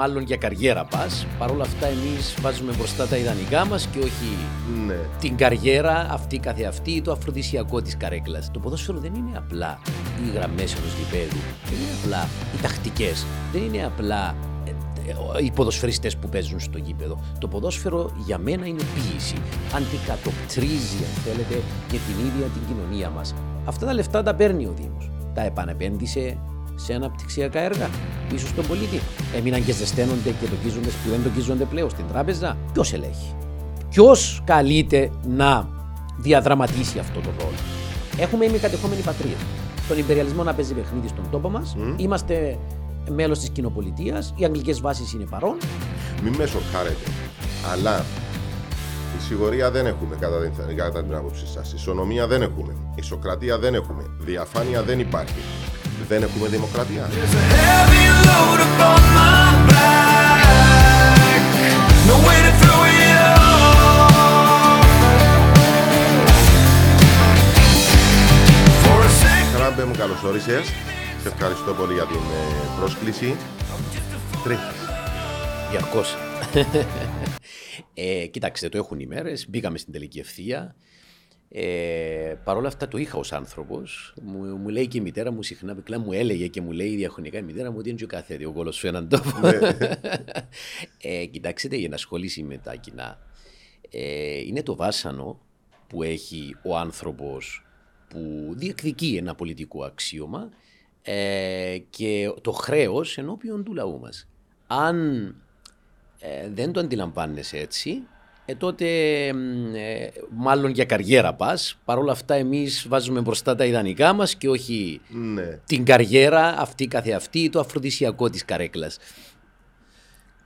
μάλλον για καριέρα πας. Παρ' όλα αυτά, εμείς βάζουμε μπροστά τα ιδανικά μας και όχι Ναι. την καριέρα αυτή καθεαυτή ή το αφροδισιακό της καρέκλας. Το ποδόσφαιρο δεν είναι απλά οι γραμμές ενός γηπέδου, δεν είναι απλά οι τακτικές, δεν είναι απλά ε, ε, οι ποδοσφαιριστές που παίζουν στο γήπεδο. Το ποδόσφαιρο για μένα είναι ποίηση. Αντικατοπτρίζει, αν θέλετε, και την ίδια την κοινωνία μας. Αυτά τα λεφτά τα παίρνει ο Δήμος. Τα επανεπένδυσε σε αναπτυξιακά έργα πίσω στον πολίτη. Έμειναν και ζεσταίνονται και τοκίζονται που δεν τοκίζονται πλέον στην τράπεζα. Ποιος ελέγχει; Ποιος καλείται να διαδραματίσει αυτό το ρόλο; Έχουμε ημικατεχόμενη πατρίδα. Τον υπεριαλισμό να παίζει παιχνίδι στον τόπο μας. Είμαστε μέλος της κοινοπολιτείας. Οι αγγλικές βάσεις είναι παρόν. Μην με σοκάρετε. Αλλά σιγορία δεν έχουμε κατά την, κατά την άποψή σας. Ισονομία δεν έχουμε. Ισοκρατία δεν έχουμε. Διαφάνεια δεν υπάρχει. Δεν έχουμε δημοκρατία. There's a heavy load upon my back. No way to throw it off. For a second. Τραμπέ μου καλώς όρισες. Σε ευχαριστώ πολύ για την ε, πρόσκληση. Τρέχεις. Διαρκώς. ε, κοιτάξτε, το έχουν οι μέρες. Μπήκαμε στην τελική ευθεία. Ε, Παρ' όλα αυτά το είχα ως άνθρωπος. Μου, μου λέει και η μητέρα μου συχνά, πυκλά μου έλεγε και μου λέει διαχρονικά η μητέρα μου ότι είναι και ο κάθε ο κόλο σου έναν τόπο. ε, κοιτάξτε, η ενασχόληση με τα κοινά ε, είναι το βάσανο που έχει ο άνθρωπος που διεκδικεί ένα πολιτικό αξίωμα ε, και το χρέος ενώπιον του λαού μας. Αν ε, δεν το αντιλαμβάνεσαι έτσι, ε, τότε μ, ε, μάλλον για καριέρα πας. Παρ' όλα αυτά εμείς βάζουμε μπροστά τα ιδανικά μας και όχι Ναι. την καριέρα αυτή καθεαυτή ή το αφροδισιακό της καρέκλας.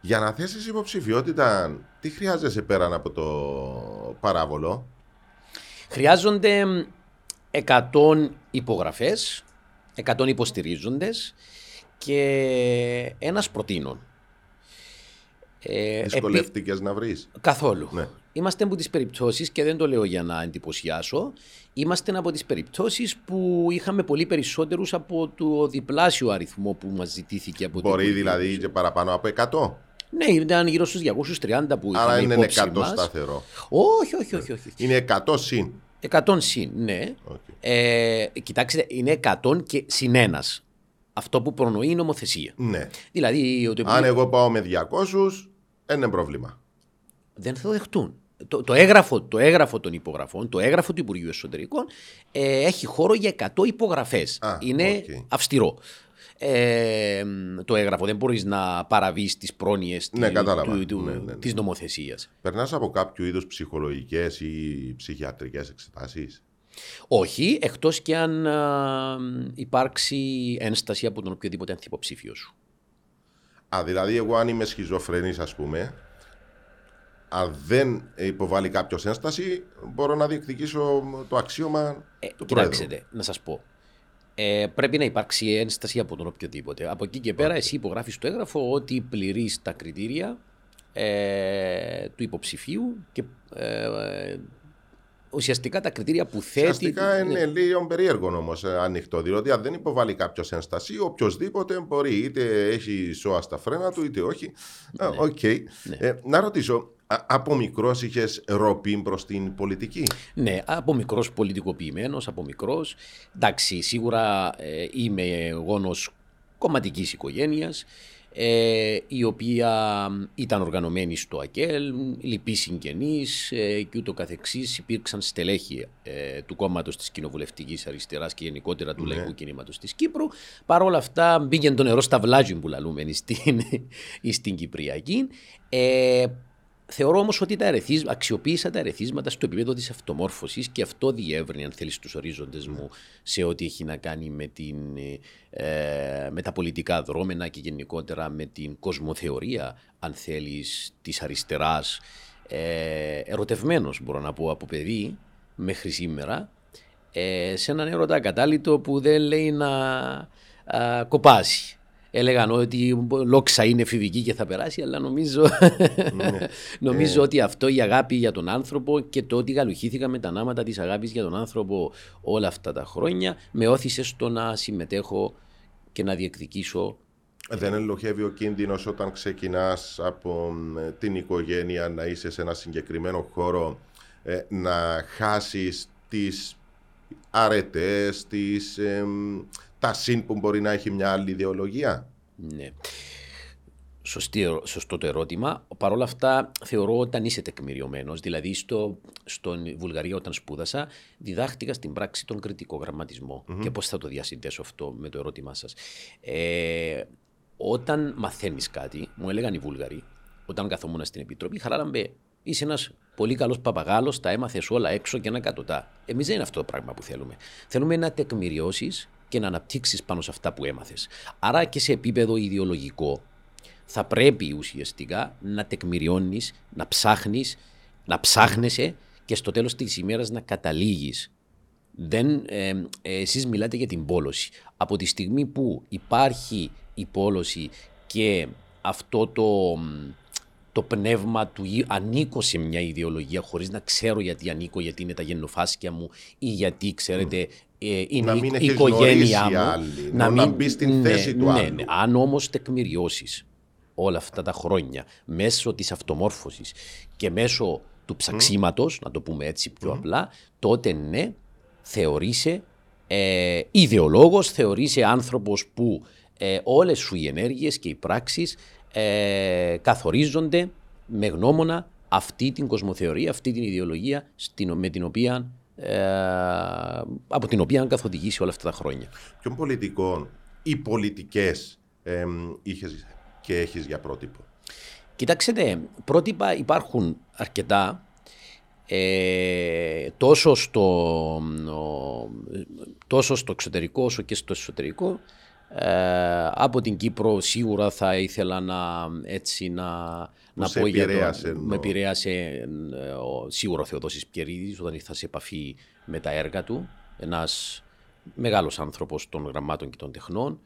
Για να θέσεις υποψηφιότητα, τι χρειάζεσαι πέραν από το παράβολο; Χρειάζονται 100 υπογραφές, 100 υποστηρίζοντες και ένας προτείνων. Ε, Δυσκολεύτηκες να βρεις. Καθόλου. Ναι. Είμαστε από τις περιπτώσεις, και δεν το λέω για να εντυπωσιάσω, είμαστε από τις περιπτώσεις που είχαμε πολύ περισσότερους από το διπλάσιο αριθμό που μας ζητήθηκε από την Μπορεί πολιτική. δηλαδή και παραπάνω από 100. Ναι, ήταν γύρω στους 230 που Άρα είχαμε είναι υπόψη 100 μας. σταθερό. Όχι, όχι, όχι. όχι. Είναι 100 συν. 100 συν, ναι. Οκ. Ε, κοιτάξτε, είναι 100 και συν ένας. Αυτό που προνοεί η νομοθεσία. Ναι. Δηλαδή, ότι Αν εγώ πάω με 200, δεν είναι πρόβλημα. δεν θα το δεχτούν. Το, το, έγγραφο, το έγγραφο των υπογραφών, το έγγραφο του Υπουργείου Εσωτερικών ε, έχει χώρο για 100 υπογραφές. Α, Είναι οκ. αυστηρό. Ε, το έγγραφο δεν μπορείς να παραβείς τις πρόνοιες Ναι, τη- κατάλαβα. του, του, Ναι, ναι, ναι. της νομοθεσίας. Περνάς από κάποιο είδους ψυχολογικές ή ψυχιατρικές εξετάσεις; Όχι, εκτός και αν α, υπάρξει ένσταση από τον οποιοδήποτε ανθυποψήφιο σου. Α, δηλαδή εγώ αν είμαι σχιζοφρενής ας πούμε, αν δεν υποβάλει κάποιος ένσταση, μπορώ να διεκδικήσω το αξίωμα Ε, του Πρόεδρου. κοιτάξτε, να σας πω. Ε, πρέπει να υπάρξει ένσταση από τον οποιοδήποτε. Από εκεί και πέρα, εσύ υπογράφεις το έγγραφο ότι πληρείς τα κριτήρια ε, του υποψηφίου και ε, ουσιαστικά τα κριτήρια που θέτει. Ουσιαστικά ναι. είναι λίγο περίεργο όμως ανοιχτό. Διότι αν δεν υποβάλει κάποιος ένσταση, οποιοδήποτε μπορεί, είτε έχει σώα στα φρένα του, είτε όχι. Α, Οκ. Ε, να ρωτήσω, α- από μικρός είχες ροπή προς την πολιτική; Ναι, από μικρός πολιτικοποιημένος, από μικρός. Εντάξει, σίγουρα ε, είμαι γόνος κομματικής οικογένειας, ε, η οποία ήταν οργανωμένη στο ΑΚΕΛ, λοιποί συγγενείς ε, και ούτω καθεξής. Υπήρξαν στελέχη ε, του κόμματος της κοινοβουλευτικής αριστεράς και γενικότερα του λαϊκού κινήματος της Κύπρου. Παρ' όλα αυτά μπήκε το νερό στα βλάζιν που λαλούμε στην, στην Κυπριακή. Ε, Θεωρώ όμως ότι τα ερεθίσ... αξιοποίησα τα ερεθίσματα στο επίπεδο της αυτομόρφωσης και αυτό διεύρυνε, αν θέλεις, τους ορίζοντες μου σε ό,τι έχει να κάνει με, την, ε, με τα πολιτικά δρόμενα και γενικότερα με την κοσμοθεωρία, αν θέλεις, της αριστεράς. Ε, Ερωτευμένος, μπορώ να πω, από παιδί μέχρι σήμερα, ε, σε έναν έρωτα ακατάλητο που δεν λέει να α, κοπάσει. Έλεγαν ότι λόξα είναι εφηβική και θα περάσει, αλλά νομίζω, νομίζω ότι αυτό η αγάπη για τον άνθρωπο και το ότι γαλουχήθηκα με τα νάματα της αγάπης για τον άνθρωπο όλα αυτά τα χρόνια με όθησε στο να συμμετέχω και να διεκδικήσω. Δεν ελοχεύει ο κίνδυνος όταν ξεκινάς από μ, την οικογένεια να είσαι σε ένα συγκεκριμένο χώρο ε, να χάσεις τις αρετές, τις, εμ, τα συν που μπορεί να έχει μια άλλη ιδεολογία; Ναι. Σωστή, ερω- σωστό το ερώτημα. Παρ' όλα αυτά, θεωρώ όταν είσαι τεκμηριωμένος, δηλαδή στο, στον Βουλγαρία όταν σπούδασα, διδάχτηκα στην πράξη τον κριτικό γραμματισμό. Και πώς θα το διασυνδέσω αυτό με το ερώτημά σας. Ε, όταν μαθαίνεις κάτι, μου έλεγαν οι Βούλγαροι, όταν καθόμουν στην Επιτροπή, χαράλαμπε, είσαι ένας πολύ καλός παπαγάλος, τα έμαθες όλα έξω και ένα κατωτά. Εμεί δεν είναι αυτό το πράγμα που θέλουμε. Θέλουμε να τεκμηριώσεις και να αναπτύξεις πάνω σε αυτά που έμαθες. Άρα και σε επίπεδο ιδεολογικό, θα πρέπει ουσιαστικά να τεκμηριώνεις, να ψάχνεις, να ψάχνεσαι και στο τέλος της ημέρας να καταλήγεις. Δεν, ε, ε, εσείς μιλάτε για την πόλωση. Από τη στιγμή που υπάρχει η πόλωση και αυτό το, μ, το πνεύμα του ή- ανήκω σε μια ιδεολογία χωρίς να ξέρω γιατί ανήκω, γιατί είναι τα γεννοφάσκια μου ή γιατί, ξέρετε, ε, είναι Να η- μην η έχεις οικογένειά γνωρίσει μου. άλλοι, να μπεις στην θέση του ναι, άλλου. ναι. Αν όμως τεκμηριώσεις όλα αυτά τα χρόνια μέσω της αυτομόρφωσης και μέσω του ψαξίματος, να το πούμε έτσι πιο απλά, τότε ναι, θεωρείσαι ε, ιδεολόγος, θεωρείσαι άνθρωπος που ε, όλες σου οι ενέργειες και οι πράξεις ε, καθορίζονται με γνώμονα αυτή την κοσμοθεωρία, αυτή την ιδεολογία στην, με την οποία, ε, από την οποία αν καθοδηγήσει όλα αυτά τα χρόνια. Ποιον πολιτικών ή πολιτικές εμ, είχες και έχεις για πρότυπο; Κοιτάξτε, πρότυπα υπάρχουν αρκετά ε, τόσο, στο, ο, τόσο στο εξωτερικό όσο και στο εσωτερικό. Ε, από την Κύπρο σίγουρα θα ήθελα να, έτσι, να, να σε πω για επηρέασε, το, εννοώ. με επηρέασε ε, ο, σίγουρα ο Θεοδόσης Πιερίδης όταν ήρθα σε επαφή με τα έργα του. Ένας μεγάλος άνθρωπος των γραμμάτων και των τεχνών.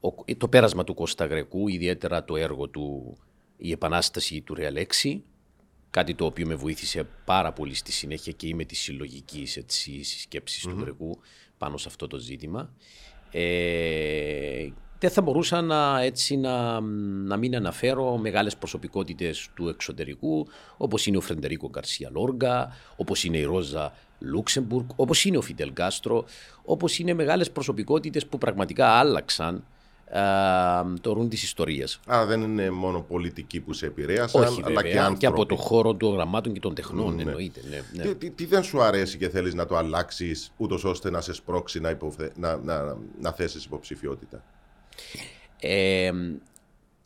Ο- το πέρασμα του Κώστα Γρεκού, ιδιαίτερα το έργο του «Η Επανάσταση του Ρεαλέξη», κάτι το οποίο με βοήθησε πάρα πολύ στη συνέχεια και είμαι της συλλογικής έτσι, συσκέψης του Γρεκού πάνω σε αυτό το ζήτημα. Ε, δεν θα μπορούσα να, έτσι, να, να μην αναφέρω μεγάλες προσωπικότητες του εξωτερικού, όπως είναι ο Φρεντερίκο Γκαρσία Λόργα, όπως είναι η Ρόζα Λούξεμπουργκ, όπως είναι ο Φιντελ Κάστρο, όπως είναι μεγάλες προσωπικότητες που πραγματικά άλλαξαν α, το ρούν της ιστορίας. Άρα δεν είναι μόνο πολιτικοί που σε επηρέασαν, Όχι αλλά βέβαια, και άνθρωποι. και από το χώρο των γραμμάτων και των τεχνών Ναι. εννοείται. Ναι, ναι. Τι, τι, τι δεν σου αρέσει και θέλεις να το αλλάξεις ούτως ώστε να σε σπρώξει να, υποθε... να, να, να θέσεις υποψηφιότητα; Ε,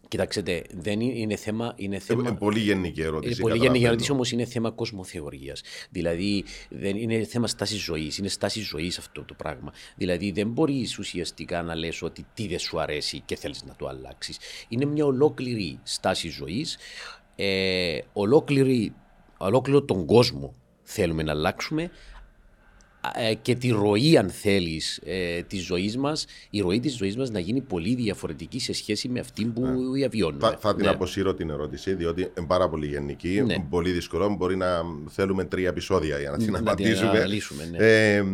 κοιτάξτε, δεν είναι, είναι θέμα... Είναι Ε, θέμα... ε, πολύ γενική ερώτηση. Είναι πολύ γενική καταλαβαίνω. ερώτηση, όμως είναι θέμα κοσμοθεωρία. Δηλαδή, δεν είναι θέμα στάσης ζωής. Είναι στάσης ζωής αυτό το πράγμα. Δηλαδή, δεν μπορείς ουσιαστικά να λες ότι τι δεν σου αρέσει και θέλεις να το αλλάξεις. Είναι μια ολόκληρη στάση ζωής. Ε, ολόκληρη, ολόκληρο τον κόσμο θέλουμε να αλλάξουμε ε, και τη ροή, αν θέλεις, ε, της ζωής μας, η ροή της ζωής μας να γίνει πολύ διαφορετική σε σχέση με αυτή που διαβιώνουμε. Θα, θα την Ναι. αποσύρω την ερώτηση, διότι είναι πάρα πολύ γενική. Ναι. Πολύ δύσκολο. Μπορεί να θέλουμε τρία επεισόδια για να την Να την απαντήσουμε. αναλύσουμε, ναι. Ε,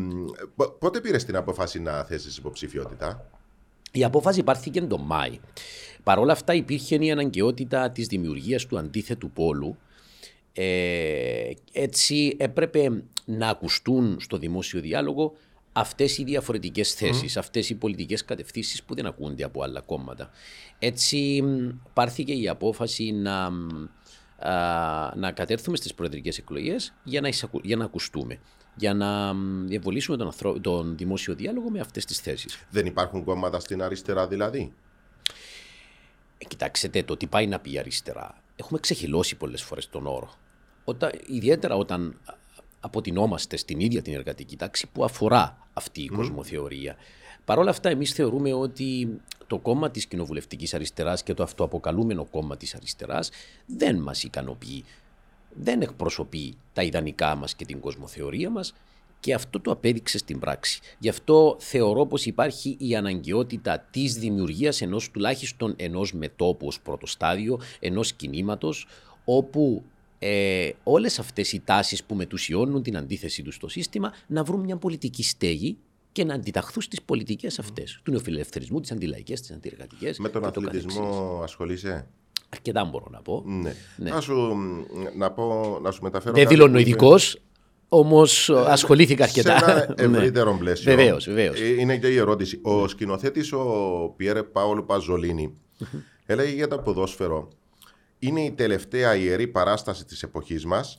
πο- πότε πήρες την απόφαση να θέσεις υποψηφιότητα, Η απόφαση πάρθηκε τον Μάη. Παρ' όλα αυτά υπήρχε η αναγκαιότητα της δημιουργίας του αντίθετου πόλου. Ε, έτσι έπρεπε να ακουστούν στο δημόσιο διάλογο αυτές οι διαφορετικές θέσεις, αυτές οι πολιτικές κατευθύνσεις που δεν ακούνται από άλλα κόμματα. Έτσι μ, πάρθηκε η απόφαση να, μ, α, να κατέρθουμε στις προεδρικές εκλογές για να, εισακου- για να ακουστούμε, για να μ, διαβολήσουμε τον, ανθρω- τον δημόσιο διάλογο με αυτές τις θέσεις. Δεν υπάρχουν κόμματα στην αριστερά δηλαδή; Ε, κοιτάξτε, το τι πάει να πει αριστερά. Έχουμε ξεχυλώσει πολλές φορές τον όρο. Όταν, ιδιαίτερα όταν α, αποτινόμαστε στην ίδια την εργατική τάξη που αφορά αυτή η κοσμοθεωρία. Παρ' όλα αυτά, εμείς θεωρούμε ότι το κόμμα της κοινοβουλευτικής αριστεράς και το αυτοαποκαλούμενο κόμμα της αριστεράς δεν μας ικανοποιεί. Δεν εκπροσωπεί τα ιδανικά μας και την κοσμοθεωρία μας και αυτό το απέδειξε στην πράξη. Γι' αυτό θεωρώ πως υπάρχει η αναγκαιότητα της δημιουργίας ενός τουλάχιστον ενός μετόπου ως πρώτο στάδιο, ενός κινήματος, όπου ε, όλες αυτές οι τάσεις που μετουσιώνουν την αντίθεση τους στο σύστημα να βρουν μια πολιτική στέγη και να αντιταχθούν στις πολιτικές αυτές. Του νεοφιλελευθερισμού, τις αντιλαϊκές, τις αντιεργατικές. Με τον αθλητισμό ασχολείσαι; Αρκετά μπορώ να πω. Ναι. Ναι. Να, σου, να, πω, να σου μεταφέρω. Δεν κάτι δηλώνω που είπε ειδικός, όμως ασχολήθηκα αρκετά. Σε ένα Ναι. ευρύτερο πλαίσιο. Βεβαίως, βεβαίως. Ε, Είναι και η ερώτηση. Ο σκηνοθέτης ο Πιέρε Πάολο Παζολίνη έλεγε για το ποδόσφαιρο. Είναι η τελευταία ιερή παράσταση της εποχής μας,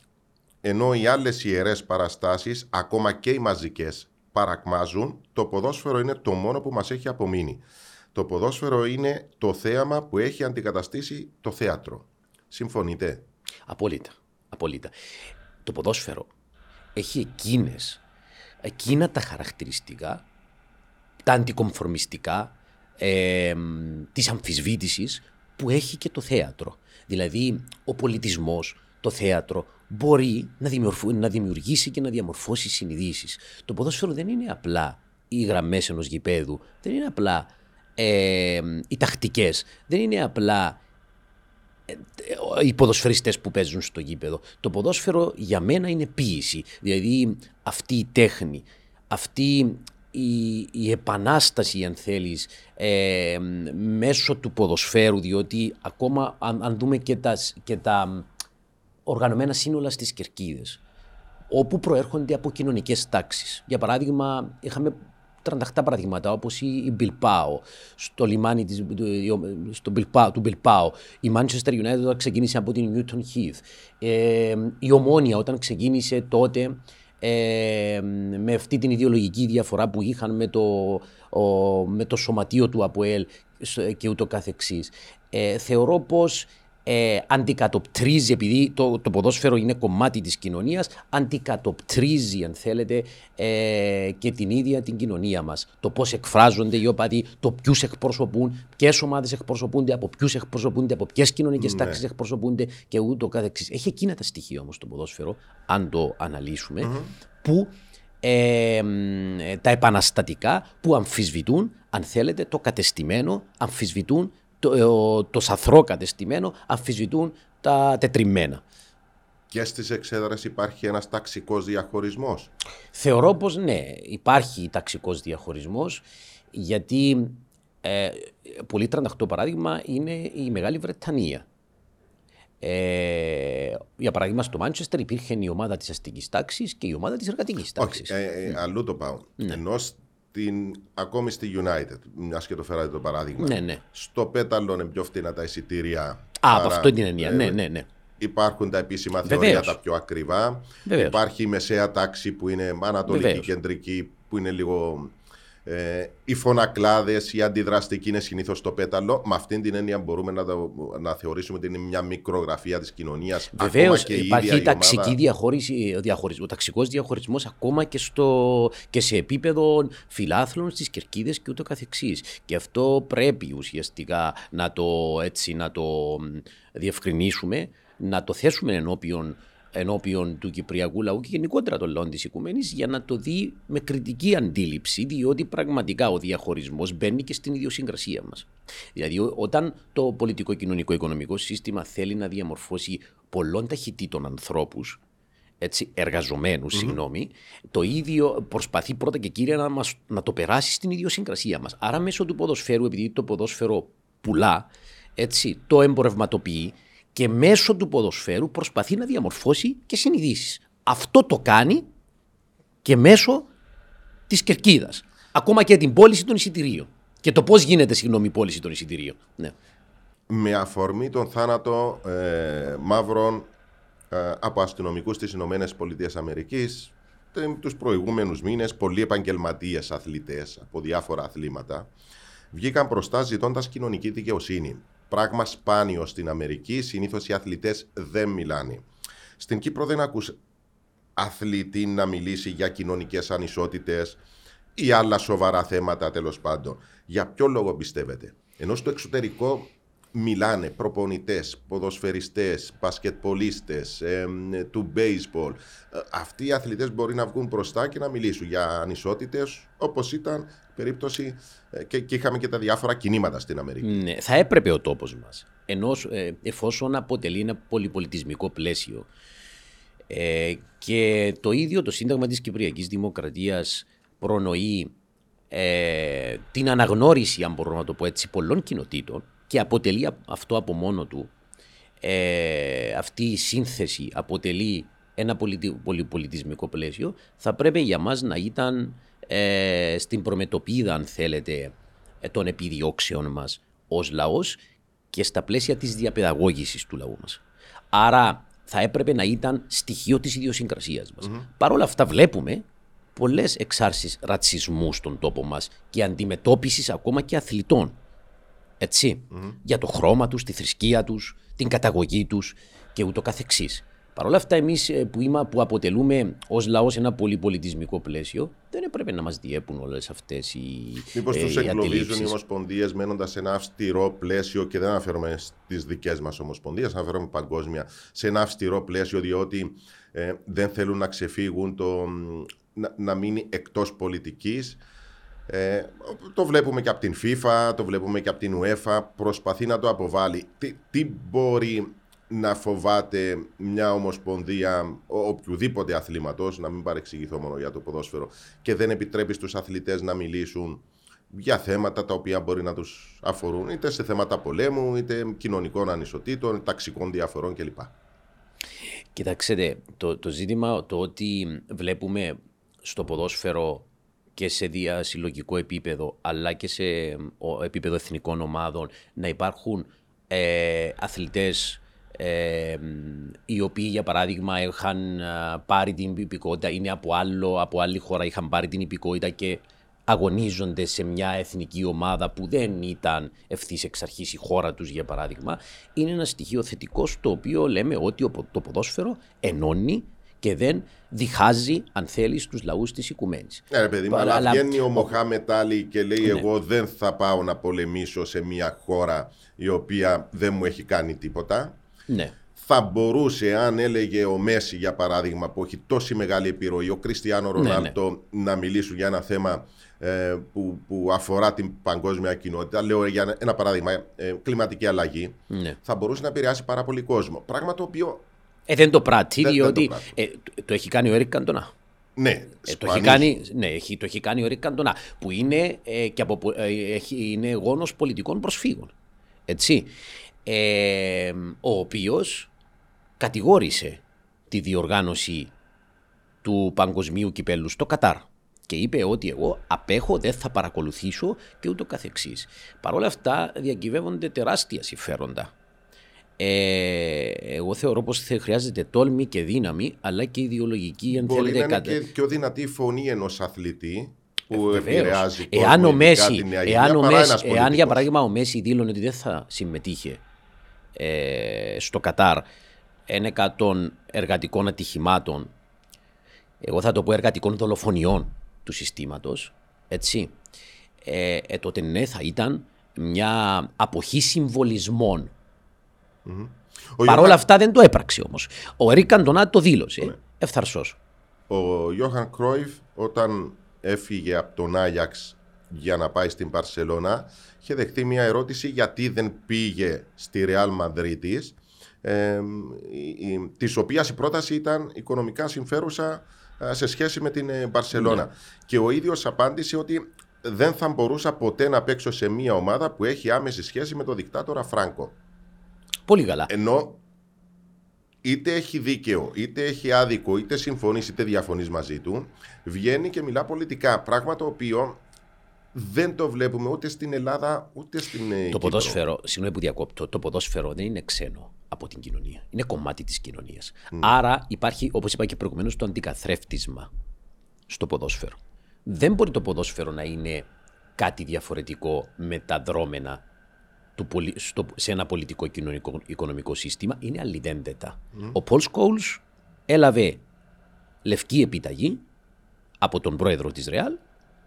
ενώ οι άλλες ιερές παραστάσεις, ακόμα και οι μαζικές, παρακμάζουν, το ποδόσφαιρο είναι το μόνο που μας έχει απομείνει. Το ποδόσφαιρο είναι το θέαμα που έχει αντικαταστήσει το θέατρο. Συμφωνείτε; Απόλυτα. Απόλυτα. Το ποδόσφαιρο έχει εκείνες, εκείνα τα χαρακτηριστικά, τα αντικομφορμιστικά, ε, της αμφισβήτησης που έχει και το θέατρο. Δηλαδή, ο πολιτισμός, το θέατρο, μπορεί να, δημιουργ- να δημιουργήσει και να διαμορφώσει συνειδήσεις. Το ποδόσφαιρο δεν είναι απλά οι γραμμές ενός γηπέδου, δεν είναι απλά ε, οι τακτικές, δεν είναι απλά οι ποδοσφαιριστές που παίζουν στο γήπεδο. Το ποδόσφαιρο για μένα είναι ποίηση. Δηλαδή αυτή η τέχνη, αυτή η, η επανάσταση αν θέλεις ε, μέσω του ποδοσφαίρου διότι ακόμα αν, αν δούμε και τα, και τα οργανωμένα σύνολα στις κερκίδες όπου προέρχονται από κοινωνικές τάξεις. Για παράδειγμα, είχαμε 38 παραδείγματα όπως η, η Bilbao, στο λιμάνι της, του, στο Bilbao, του Bilbao, η Manchester United όταν ξεκίνησε από την Newton Heath, ε, η Ομόνια όταν ξεκίνησε τότε ε, με αυτή την ιδεολογική διαφορά που είχαν με το, ο, με το σωματείο του ΑΠΟΕΛ και ούτω καθεξής. Ε, θεωρώ πως ε, αντικατοπτρίζει, επειδή το, το ποδόσφαιρο είναι κομμάτι της κοινωνίας, αντικατοπτρίζει, αν θέλετε, ε, και την ίδια την κοινωνία μας. Το πώς εκφράζονται οι οπαδοί, το ποιους εκπροσωπούν, ποιες ομάδες εκπροσωπούνται, από ποιους εκπροσωπούνται, από ποιες κοινωνικές Ναι. τάξεις εκπροσωπούνται και ούτω καθεξής. Έχει εκείνα τα στοιχεία όμως το ποδόσφαιρο, αν το αναλυσουμε που ε, μ, ε, τα επαναστατικά που αμφισβητούν, αν θέλετε, το κατεστημένο, αμφισβητούν το, ε, ο- το σαθρό κατεστημένο, αμφισβητούν τα τετριμμένα. Και στις εξέδρες υπάρχει ένας ταξικός διαχωρισμός. Θεωρώ πως ναι, υπάρχει ταξικός διαχωρισμός, γιατί ε, πολύ 38 παράδειγμα είναι η Μεγάλη Βρετανία. Ε, για παράδειγμα, στο Μάντσεστερ υπήρχε η ομάδα της αστικής τάξης και η ομάδα της εργατικής Όχι, τάξης. ε, ε, αλλού το πάω. Ενώ στην, ακόμη στη United, μιας και το φέρατε το παράδειγμα. Ναι, ναι. Στο πέταλο είναι πιο φτηνά τα εισιτήρια. Α, από άρα, αυτό την εννοία. ε, Ναι, ναι, ναι. Υπάρχουν τα επίσημα Βεβαίως. θεωρία τα πιο ακριβά. Βεβαίως. Υπάρχει η μεσαία τάξη που είναι ανατολική Βεβαίως. κεντρική, που είναι λίγο. Ε, οι φωνακλάδες, οι αντιδραστικοί είναι συνήθως το πέταλο. Με αυτήν την έννοια μπορούμε να, το, να θεωρήσουμε ότι είναι μια μικρογραφία της κοινωνίας. Βεβαίως υπάρχει η ταξική διαχώριση, διαχωρισμό, ο ταξικός διαχωρισμός ακόμα και, στο, και σε επίπεδο φιλάθλων στις κερκίδες και ούτω καθεξής. Και αυτό πρέπει ουσιαστικά να το, έτσι, να το μ, διευκρινίσουμε, να το θέσουμε ενώπιον, ενώπιον του Κυπριακού λαού και γενικότερα των λαών της οικουμένης για να το δει με κριτική αντίληψη διότι πραγματικά ο διαχωρισμός μπαίνει και στην ιδιοσυγκρασία μας. Δηλαδή ό- όταν το πολιτικό κοινωνικό οικονομικό σύστημα θέλει να διαμορφώσει πολλών ταχυτήτων ανθρώπους έτσι, εργαζομένους, συγγνώμη, το ίδιο προσπαθεί πρώτα και κύρια να, μας, να το περάσει στην ιδιοσυγκρασία μας. Άρα μέσω του ποδοσφαίρου, επειδή το ποδόσφαιρο πουλά, έτσι, το εμπορευματοποιεί και μέσω του ποδοσφαίρου προσπαθεί να διαμορφώσει και συνειδήσεις. Αυτό το κάνει και μέσω της κερκίδας. Ακόμα και την πώληση των εισιτηρίων. Και το πώς γίνεται, συγγνώμη, η πώληση των εισιτηρίων. Ναι. Με αφορμή τον θάνατο ε, μαύρων ε, από αστυνομικούς στις Ηνωμένες Πολιτείες Αμερικής τε- τους προηγούμενους μήνες πολλοί επαγγελματίες αθλητές από διάφορα αθλήματα βγήκαν μπροστά ζητώντας κοινωνική δικαιοσύνη. Πράγμα σπάνιο στην Αμερική, συνήθως οι αθλητές δεν μιλάνε. Στην Κύπρο δεν ακούς αθλητή να μιλήσει για κοινωνικές ανισότητες ή άλλα σοβαρά θέματα τέλος πάντων. Για ποιο λόγο πιστεύετε; Ενώ στο εξωτερικό μιλάνε προπονητές, ποδοσφαιριστές, μπασκετπολίστες, εμ, του baseball. Ε, Αυτοί οι αθλητές μπορεί να βγουν μπροστά και να μιλήσουν για ανισότητες όπως ήταν η περίπτωση ε, και, και είχαμε και τα διάφορα κινήματα στην Αμερική. Ναι, θα έπρεπε ο τόπος μας, ενός, ε, εφόσον αποτελεί ένα πολυπολιτισμικό πλαίσιο ε, και το ίδιο το Σύνταγμα της Κυπριακής Δημοκρατίας προνοεί ε, την αναγνώριση, αν μπορώ να το πω έτσι, πολλών κοινοτήτων και αποτελεί α- αυτό από μόνο του, ε, αυτή η σύνθεση αποτελεί ένα πολιτι- πολυπολιτισμικό πλαίσιο, θα πρέπει για μας να ήταν ε, στην προμετωπίδα, αν θέλετε, ε, των επιδιώξεων μας ως λαός και στα πλαίσια της διαπαιδαγώγησης του λαού μας. Άρα θα έπρεπε να ήταν στοιχείο της ιδιοσυγκρασίας μας. Παρ' όλα αυτά βλέπουμε πολλές εξάρσεις ρατσισμούς στον τόπο μας και αντιμετώπισης ακόμα και αθλητών. Ετσι Για το χρώμα τους, τη θρησκεία τους, την καταγωγή τους και ούτω καθεξής. Παρ' όλα αυτά εμείς ε, που, είμα, που αποτελούμε ως λαός ένα πολυπολιτισμικό πλαίσιο δεν έπρεπε να μας διέπουν όλες αυτές οι Μήπως ε, τους οι εγκλωβίζουν οι αντιλήψεις. ομοσπονδίες μένοντας σε ένα αυστηρό πλαίσιο και δεν αναφέρομαι στις δικές μας ομοσπονδίες, αναφέρομαι παγκόσμια, σε ένα αυστηρό πλαίσιο διότι ε, δεν θέλουν να ξεφύγουν το, μ, να, να μείνει εκτός πολιτικής. Ε, το βλέπουμε και από την FIFA, το βλέπουμε και από την UEFA, προσπαθεί να το αποβάλει. Τι, τι μπορεί να φοβάται μια ομοσπονδία ο- οποιοδήποτε αθλήματος, να μην παρεξηγηθώ μόνο για το ποδόσφαιρο, και δεν επιτρέπει στους αθλητές να μιλήσουν για θέματα τα οποία μπορεί να τους αφορούν, είτε σε θέματα πολέμου, είτε κοινωνικών ανισοτήτων, ταξικών διαφορών κλπ. Κοιτάξτε, το, το ζήτημα το ότι βλέπουμε στο ποδόσφαιρο και σε διασυλλογικό επίπεδο αλλά και σε ο, επίπεδο εθνικών ομάδων να υπάρχουν ε, αθλητές ε, μ, οι οποίοι για παράδειγμα είχαν α, πάρει την υπηκότητα, είναι από, άλλο, από άλλη χώρα, είχαν πάρει την υπηκότητα και αγωνίζονται σε μια εθνική ομάδα που δεν ήταν ευθύς εξ αρχής η χώρα τους, για παράδειγμα, είναι ένα στοιχείο θετικό στο οποίο λέμε ότι ο πο- το ποδόσφαιρο ενώνει και δεν διχάζει, αν θέλεις, τους λαούς της οικουμένης. Ναι, ρε παιδί μου, Αλλά- αλλά αλλά- βγαίνει ο Μοχάμετ Άλλη και λέει: Εγώ δεν θα πάω να πολεμήσω σε μια χώρα η οποία δεν μου έχει κάνει τίποτα. Ναι. θα μπορούσε, αν έλεγε ο Μέση για παράδειγμα, που έχει τόση μεγάλη επιρροή, ο Κριστιανό Ρονάλτο, να μιλήσουν για ένα θέμα ε, που, που αφορά την παγκόσμια κοινότητα. Λέω για ένα- ένα παράδειγμα, ε, κλιματική αλλαγή. ναι. Θα μπορούσε να επηρεάσει πάρα πολύ κόσμο. Πράγμα το οποίο, Ε, δεν το πράττει, Δεν- δεν το διότι πράττει. ε, το, το έχει κάνει ο Έρικ Καντονά. ναι, Ε, το έχει σπανίζει. κάνει, ναι, έχει, το έχει κάνει ο Ρίκ Καντονά, που είναι, ε, και από, πο- ε, έχει, είναι γόνος πολιτικών προσφύγων. Έτσι. Ε, ο οποίος κατηγόρησε τη διοργάνωση του παγκοσμίου κυπέλου στο Κατάρ και είπε ότι εγώ απέχω, δεν θα παρακολουθήσω και ούτω καθεξής. Παρ' όλα αυτά διακυβεύονται τεράστια συμφέροντα. Ε, εγώ θεωρώ πως θα χρειάζεται τόλμη και δύναμη αλλά και ιδεολογική αν Μπορεί να θέλετε είναι κατα- και πιο δυνατή η φωνή ενός αθλητή που Ε, Βεβαίως. επηρεάζει Εάν, ο κόσμο, ειδικά Μέση, τη νέα εάν, γενιά, ο παρά Μέση, ένας εάν για πολιτικός. παράδειγμα ο Μέση δήλωνε ότι δεν θα συμμετείχε ε, στο Κατάρ ένεκα των εργατικών ατυχημάτων, εγώ θα το πω εργατικών δολοφονιών του συστήματος, έτσι, ε, ε, τότε ναι θα ήταν μια αποχή συμβολισμών. Ο Παρ' όλα Ιωάνν- αυτά δεν το έπραξε όμως. Ο Ερικ Καντονά το δήλωσε, ευθαρσός. Ο Γιώχαν Κρόιφ όταν έφυγε από τον Άγιαξ για να πάει στην Παρσελώνα είχε δεχτεί μια ερώτηση γιατί δεν πήγε στη Ρεάλ Μαδρίτης ε, η- η- της οποίας η πρόταση ήταν οικονομικά συμφέρουσα ε, σε σχέση με την ε, Μπαρσελώνα. Και ο ίδιος απάντησε ότι δεν θα μπορούσα ποτέ να παίξω σε μια ομάδα που έχει άμεση σχέση με τον δικτάτορα Φράγκο. Πολύ καλά. Ενώ είτε έχει δίκαιο, είτε έχει άδικο, είτε συμφωνείς είτε διαφωνείς μαζί του, βγαίνει και μιλά πολιτικά. Πράγμα το οποίο δεν το βλέπουμε ούτε στην Ελλάδα ούτε στην ε, Το Κύπρο. ποδόσφαιρο, συγγνώμη που διακόπτω, το ποδόσφαιρο δεν είναι ξένο από την κοινωνία. Είναι κομμάτι της κοινωνίας. Άρα υπάρχει, όπως είπα και προηγουμένως, το αντικαθρέφτισμα στο ποδόσφαιρο. Δεν μπορεί το ποδόσφαιρο να είναι κάτι διαφορετικό με τα δρόμενα του, πολι- στο, σε ένα πολιτικό κοινωνικό οικονομικό σύστημα. Είναι αλληλένδετα. Ο Πολ Σκόουλς έλαβε λευκή επιταγή από τον πρόεδρο της Ρεάλ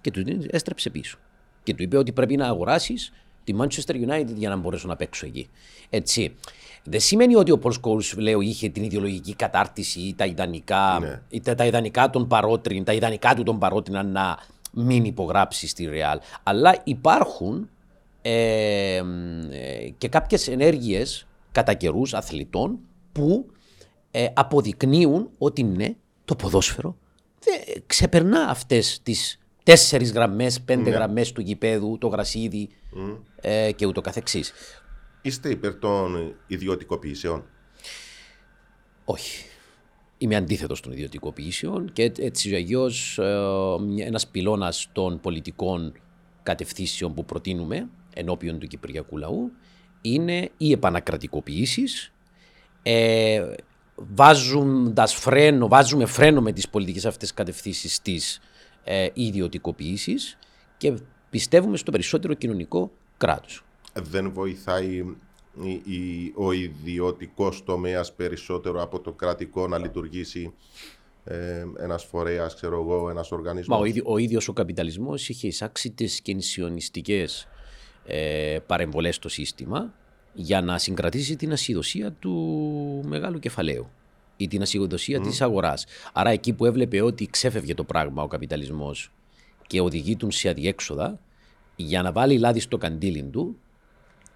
και του την έστρεψε πίσω. Και του είπε ότι πρέπει να αγοράσεις τη Manchester United για να μπορέσω να παίξω εκεί. Έτσι. Δεν σημαίνει ότι ο Πολ Σκόουλς, λέω, είχε την ιδεολογική κατάρτιση ή τα ιδανικά, Ναι. ή τα, τα ιδανικά των παρότριν, τα ιδανικά του των παρότρινα να μην υπογράψει στη Ρεάλ. Αλλά υπάρχουν ε, ε, και κάποιες ενέργειες κατά καιρούς αθλητών που ε, αποδεικνύουν ότι ναι, το ποδόσφαιρο δεν, ξεπερνά αυτές τις τέσσερις γραμμές, πέντε γραμμές του γηπέδου, το γρασίδι ε, και ούτω καθεξής. Είστε υπέρ των ιδιωτικοποιήσεων; Όχι. Είμαι αντίθετος των ιδιωτικοποιήσεων και έτσι ο αλλιώς ε, ένας πυλώνας των πολιτικών κατευθύνσεων που προτείνουμε ενώπιον του Κυπριακού λαού είναι οι επανακρατικοποιήσεις ε, βάζοντας φρένο, βάζουμε φρένο με τις πολιτικές αυτές κατευθύνσεις της ε, ιδιωτικοποιήσεις και πιστεύουμε στο περισσότερο κοινωνικό κράτος. Δεν βοηθάει η- η- ο ιδιωτικός τομέας περισσότερο από το κρατικό να λειτουργήσει ε, ένας φορέας, ξέρω εγώ, ένας Μα οργανισμός. ο, ίδιο, ο ίδιος ο καπιταλισμός είχε εισάξει τις κενσιονιστικές ε, παρεμβολές στο σύστημα για να συγκρατήσει την ασυδοσία του μεγάλου κεφαλαίου ή την ασυδοσία της αγοράς. Άρα εκεί που έβλεπε ότι ξέφευγε το πράγμα ο καπιταλισμός και οδηγεί τον σε αδιέξοδα, για να βάλει λάδι στο καντήλι του,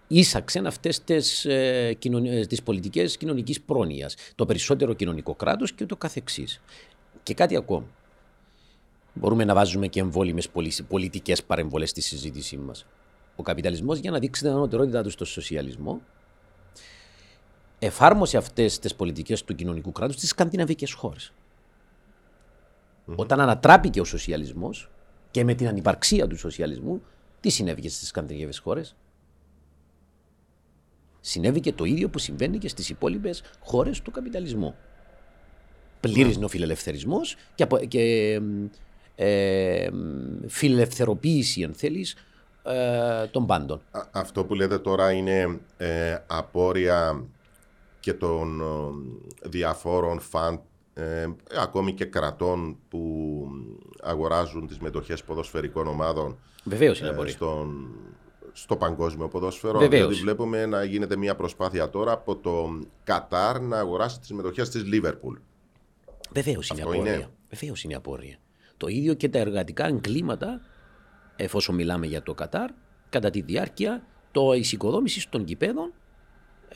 ίσαξε αυτές τις, ε, κοινωνι- ε, τις πολιτικές κοινωνικής πρόνοιας. Το περισσότερο κοινωνικό κράτος και το καθεξής. Και κάτι ακόμα. Μπορούμε να βάζουμε και εμβόλυμες πολιτικές παρεμβολές στη συζήτησή μας. Ο καπιταλισμός, για να δείξει την ανωτερότητά του στο σοσιαλισμό, εφάρμοσε αυτές τις πολιτικές του κοινωνικού κράτους στις σκανδιναβικές χώρες. Όταν ανατράπηκε ο σοσιαλισμός και με την ανυπαρξία του σοσιαλισμού, τι συνέβη στις σκανδιναβικές χώρες; Συνέβη και το ίδιο που συμβαίνει και στις υπόλοιπες χώρες του καπιταλισμού πλήρης νεοφιλελευθερισμός και, απο- και μ, ε, μ, φιλελευθεροποίηση, αν θέλεις, ε, των πάντων. Α- Αυτό που λέτε τώρα είναι ε, απόρρια και των ε, διαφόρων φαν, ε, ακόμη και κρατών που αγοράζουν τις μετοχές ποδοσφαιρικών ομάδων Βεβαίως είναι ε, απορία. στον, στο παγκόσμιο ποδόσφαιρο. Βεβαίως. Δηλαδή βλέπουμε να γίνεται μια προσπάθεια τώρα από το Κατάρ να αγοράσει τις μετοχές της Λίβερπουλ. Βεβαίως είναι αυτό απορία. είναι. Βεβαίως είναι απορία. Το ίδιο και τα εργατικά εγκλήματα, εφόσον μιλάμε για το Κατάρ, κατά τη διάρκεια το εισοικοδόμησης των γηπέδων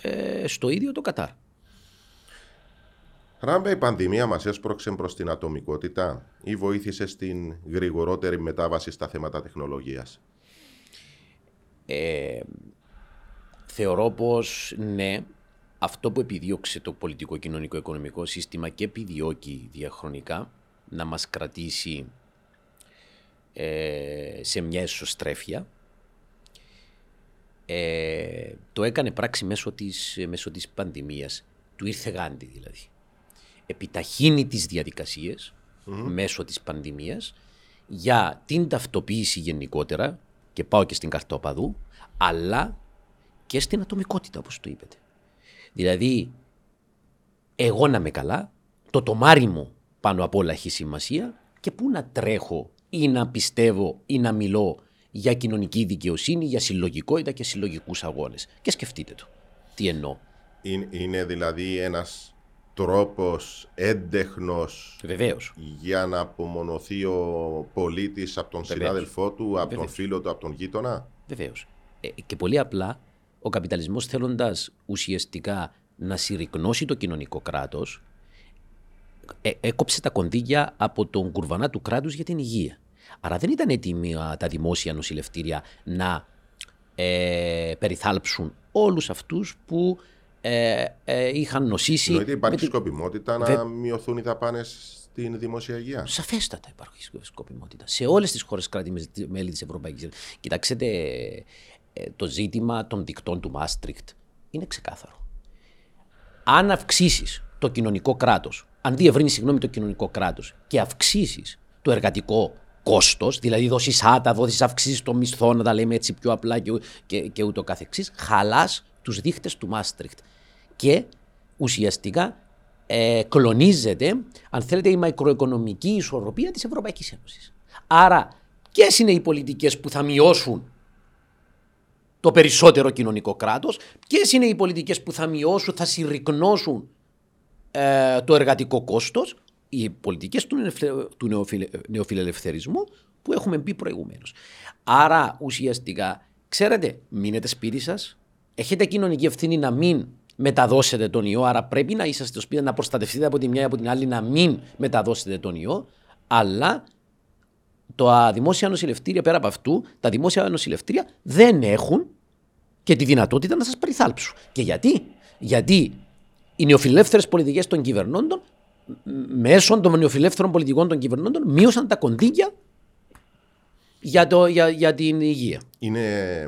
ε, στο ίδιο το Κατάρ. Ράμπε, η πανδημία μας έσπρωξε προς την ατομικότητα ή βοήθησε στην γρηγορότερη μετάβαση στα θέματα τεχνολογίας; Ε, θεωρώ πως ναι, αυτό που επιδιώξε το πολιτικό κοινωνικό οικονομικό σύστημα και επιδιώκει διαχρονικά να μας κρατήσει ε, σε μια εσωστρέφεια ε, το έκανε πράξη μέσω της, μέσω της πανδημίας. Του ήρθε γάντι δηλαδή. Επιταχύνει τις διαδικασίες μέσω της πανδημίας για την ταυτοποίηση γενικότερα και πάω και στην καρτόπαδου, αλλά και στην ατομικότητα όπως το είπετε. Δηλαδή, εγώ να είμαι καλά, το τομάρι μου πάνω απ' όλα έχει σημασία και πού να τρέχω ή να πιστεύω ή να μιλώ για κοινωνική δικαιοσύνη, για συλλογικότητα και συλλογικούς αγώνες. Και σκεφτείτε το. Τι εννοώ. Είναι, είναι δηλαδή ένας τρόπος έντεχνος Βεβαίως. για να απομονωθεί ο πολίτης από τον Βεβαίως. συνάδελφό του, από τον Βεβαίως. φίλο του, από τον γείτονα; Βεβαίως. Ε, και πολύ απλά, ο καπιταλισμός θέλοντας ουσιαστικά να συρρυκνώσει το κοινωνικό κράτος, ε, έκοψε τα κονδύλια από τον κουρβανά του κράτους για την υγεία. Άρα δεν ήταν έτοιμοι α, τα δημόσια νοσηλευτήρια να ε, περιθάλψουν όλους αυτούς που ε, ε, είχαν νοσήσει. Εννοείται υπάρχει με την- σκοπιμότητα να Βε- μειωθούν οι δαπάνες στην δημόσια υγεία. Σαφέστατα υπάρχει σκοπιμότητα. Σε όλες τις χώρες κράτη-μέλη της Ευρωπαϊκής Ένωσης. Κοιτάξτε, ε, το ζήτημα των δικτών του Μάστρικτ είναι ξεκάθαρο. Αν αυξήσεις το κοινωνικό κράτος, αν διευρύνεις συγγνώμη το κοινωνικό κράτος και αυξήσεις το εργατικό κόστος, δηλαδή δώσεις άτα, δώσεις αυξήσεις των μισθών, να τα λέμε έτσι πιο απλά και, ου- και, και ούτω καθεξής, χαλάς τους δείχτες του Μάστρικτ. Και ουσιαστικά ε, κλονίζεται, αν θέλετε, η μακροοικονομική ισορροπία της Ευρωπαϊκής Ένωσης. Άρα, ποιες είναι οι πολιτικές που θα μειώσουν το περισσότερο κοινωνικό κράτος, ποιες είναι οι πολιτικές που θα μειώσουν, θα συρρυκνώσουν ε, το εργατικό κόστος, οι πολιτικές του, νεοφιλε- του νεοφιλε- νεοφιλελευθερισμού που έχουμε πει προηγουμένως. Άρα ουσιαστικά, ξέρετε, μείνετε σπίτι σας, έχετε κοινωνική ευθύνη να μην μεταδώσετε τον ιό, άρα πρέπει να είσαστε στο σπίτι, να προστατευτείτε από τη μια ή από την άλλη, να μην μεταδώσετε τον ιό, αλλά τα δημόσια νοσηλευτήρια πέρα από αυτού, τα δημόσια νοσηλευτήρια δεν έχουν και τη δυνατότητα να σας περιθάλψουν. Και γιατί, Γιατί οι νεοφιλελεύθερες πολιτικές των κυβερνώντων, μ- μέσω των νεοφιλελεύθερων πολιτικών των κυβερνώντων, μείωσαν τα κονδύλια για, το, για, για την υγεία. Είναι ε,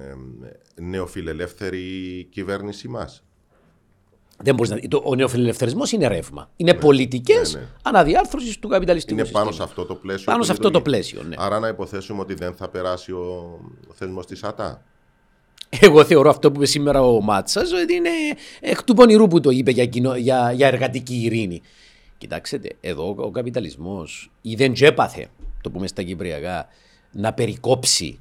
ε, νεοφιλελεύθερη η κυβέρνηση μας. Δεν μπορείς να... το, ο νεοφιλελευθερισμός είναι ρεύμα. Είναι πολιτικές ναι, ναι. αναδιάρθρωσης του καπιταλιστικού Είναι πάνω σε συστήματος. αυτό το πλαίσιο. Πάνω που σε αυτό το λειτουργεί. πλαίσιο, ναι. Άρα να υποθέσουμε ότι δεν θα περάσει ο θεσμός της ΑΤΑ. Εγώ θεωρώ αυτό που είπε σήμερα ο Μάτσας ότι είναι εκ του πονηρού που το είπε για, κοινο, για, για εργατική ειρήνη. Κοιτάξτε, εδώ ο καπιταλισμός ή δεν τζέπαθε, το πούμε στα Κυπριακά, να περικόψει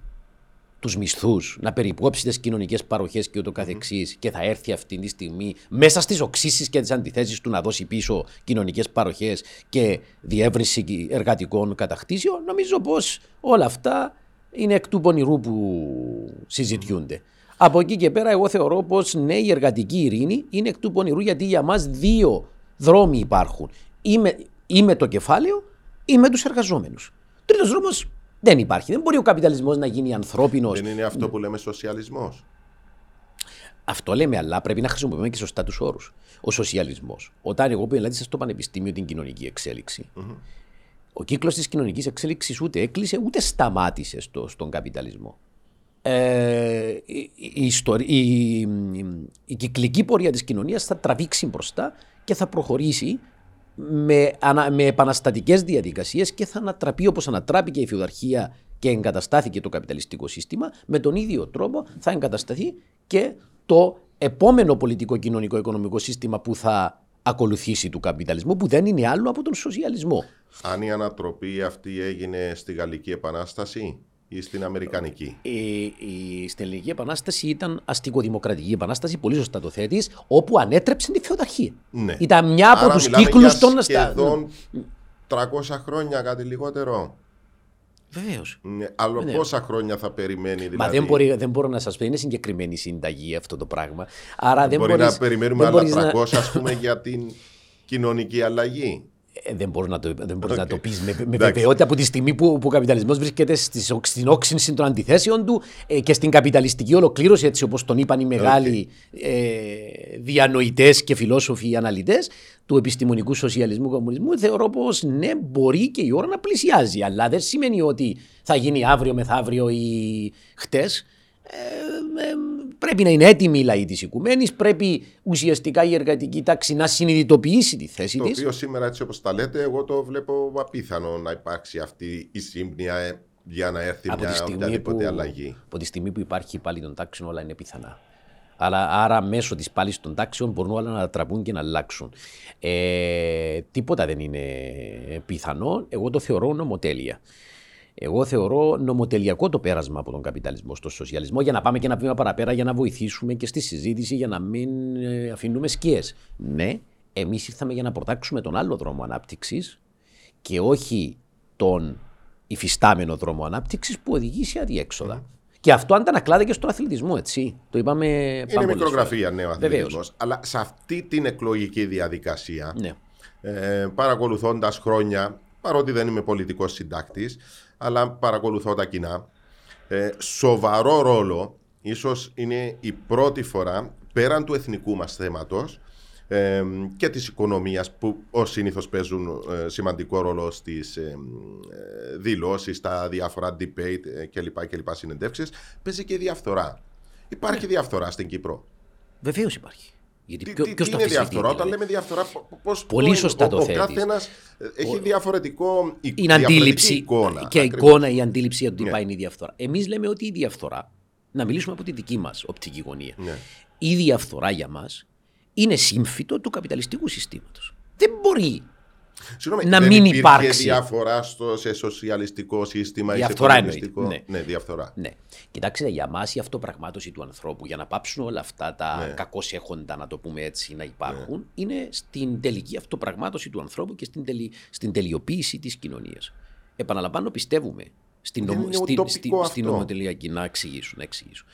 τους μισθούς, να περικόψει τις κοινωνικές παροχές και ούτω καθεξής και θα έρθει αυτή τη στιγμή μέσα στις οξύσεις και τις αντιθέσεις του να δώσει πίσω κοινωνικές παροχές και διεύρυνση εργατικών κατακτήσεων. Νομίζω πως όλα αυτά είναι εκ του πονηρού που συζητιούνται. Από εκεί και πέρα, εγώ θεωρώ πως ναι, η εργατική ειρήνη είναι εκ του πονηρού γιατί για μας δύο δρόμοι υπάρχουν. Ή με, ή με το κεφάλαιο ή με τους εργαζόμενους. Τρίτος δρόμος δεν υπάρχει. Δεν μπορεί ο καπιταλισμός να γίνει ανθρώπινος. Δεν είναι αυτό που λέμε σοσιαλισμός. Αυτό λέμε, αλλά πρέπει να χρησιμοποιούμε και σωστά τους όρους. Ο σοσιαλισμός. Όταν εγώ πελάτησα στο πανεπιστήμιο την κοινωνική εξέλιξη, ο κύκλος της κοινωνικής εξέλιξης ούτε έκλεισε ούτε σταμάτησε στο, στον καπιταλισμό. Ε, η, η, ιστορ- η- η- η κυκλική πορεία της κοινωνίας θα τραβήξει μπροστά και θα προχωρήσει με, ανα, με επαναστατικές διαδικασίες και θα ανατραπεί όπως ανατράπηκε η φιουδαρχία και εγκαταστάθηκε το καπιταλιστικό σύστημα, με τον ίδιο τρόπο θα εγκατασταθεί και το επόμενο πολιτικό κοινωνικό οικονομικό σύστημα που θα ακολουθήσει του καπιταλισμού που δεν είναι άλλο από τον σοσιαλισμό. Αν η ανατροπή αυτή έγινε στη Γαλλική Επανάσταση; Ή στην Αμερικανική; Η, η, στην Ελληνική Επανάσταση ήταν αστικοδημοκρατική επανάσταση, πολύ σωστά το θέτεις, όπου ανέτρεψε τη φεουδαρχία. Ναι. Ήταν μια από Άρα τους μιλάμε κύκλους για των. Σχεδόν 300 χρόνια, κάτι λιγότερο. Βεβαίως. Ναι, άλλο Ναι. πόσα χρόνια θα περιμένει δηλαδή. Μα δεν, μπορεί, δεν μπορώ να σας πω, είναι συγκεκριμένη συνταγή αυτό το πράγμα. Άρα δεν Μπορεί μπορείς, να περιμένουμε δεν άλλα μπορείς 300 ας πούμε για την κοινωνική αλλαγή; Ε, δεν μπορείς να το, δεν μπορείς Οκ. να το πεις με, με Εντάξει. βεβαιότητα από τη στιγμή που, που ο καπιταλισμός βρίσκεται στις, οξ- στην όξυνση των αντιθέσεων του ε, και στην καπιταλιστική ολοκλήρωση, έτσι όπως τον είπαν οι μεγάλοι ε, διανοητές και φιλόσοφοι αναλυτές του επιστημονικού σοσιαλισμού κομμουνισμού. Θεωρώ πως ναι, μπορεί και η ώρα να πλησιάζει. Αλλά δεν σημαίνει ότι θα γίνει αύριο, μεθαύριο ή χτες. Ε, ε, πρέπει να είναι έτοιμοι οι λαοί της οικουμένης. Πρέπει ουσιαστικά η εργατική τάξη να συνειδητοποιήσει τη θέση Το της. οποίο σήμερα έτσι όπως τα λέτε εγώ το βλέπω απίθανο να υπάρξει αυτή η σύμπνοια ε, για να έρθει από τη, μια στιγμή οποιαδήποτε που, αλλαγή. από τη στιγμή που υπάρχει πάλι των τάξεων όλα είναι πιθανά. Αλλά, άρα μέσω της πάλης των τάξεων μπορούν όλα να τραπούν και να αλλάξουν. Ε, τίποτα δεν είναι πιθανό. Εγώ το θεωρώ νομοτέλεια. Εγώ θεωρώ νομοτελειακό το πέρασμα από τον καπιταλισμό στο σοσιαλισμό για να πάμε και ένα βήμα παραπέρα για να βοηθήσουμε και στη συζήτηση για να μην ε, αφήνουμε σκιές. Ναι, εμείς ήρθαμε για να προτάξουμε τον άλλο δρόμο ανάπτυξης και όχι τον υφιστάμενο δρόμο ανάπτυξης που οδηγεί σε αδιέξοδα. Και αυτό αντανακλάται και στον αθλητισμό, έτσι. Το είπαμε Είναι πάρα πολλές μικρογραφία νέο φορές. Βεβαίως. αθλητισμός. Αλλά σε αυτή την εκλογική διαδικασία, Ναι. ε, παρακολουθώντας χρόνια, παρότι δεν είμαι πολιτικός συντάκτης, αλλά παρακολουθώ τα κοινά, ε, σοβαρό ρόλο, ίσως είναι η πρώτη φορά, πέραν του εθνικού μας θέματος, ε, και της οικονομίας που ως συνήθως παίζουν ε, σημαντικό ρόλο στις ε, ε, δηλώσεις, στα διάφορα debate ε, κλπ. κλπ συνεντεύξεις, παίζει και η διαφθορά. Υπάρχει Ναι. διαφθορά στην Κύπρο. Βεβαίως υπάρχει. Γιατί Τι, ποιο, τι- ποιος τι το είναι αμφισβητεί, διαφθορά, όταν δηλαδή; λέμε διαφθορά, πώ. Πολύ σωστά το ο, ο θέτεις. καθένας ε, έχει διαφορετικό. η- Είναι διαφορετική αντίληψη εικόνα. και ακριβώς. εικόνα η αντίληψη για το τι Ναι. πάει είναι η διαφθορά. Εμείς λέμε ότι η διαφθορά, να μιλήσουμε από τη δική μας οπτική γωνία, Ναι. η διαφθορά για μας είναι σύμφυτο του καπιταλιστικού συστήματος. Δεν μπορεί Συγγνώμη, να δεν μην υπήρχε υπάρξει. διαφορά στο, σε σοσιαλιστικό σύστημα ή σε Διαφθορά κομμουνιστικό. εννοείται, Ναι, διαφθορά. Ναι. Κοιτάξτε, για μα η αυτοπραγμάτωση του ανθρώπου, για να πάψουν όλα αυτά τα Ναι. κακώ έχοντα, να το πούμε έτσι, να υπάρχουν, είναι στην τελική αυτοπραγμάτωση του ανθρώπου και στην, τελει... στην τελειοποίηση της κοινωνίας. Επαναλαμβάνω, πιστεύουμε στην, Δεν νομο... είναι στην... ουτοπικό στην... στην αυτό. νομοτελειακή. Να εξηγήσω, να εξηγήσω.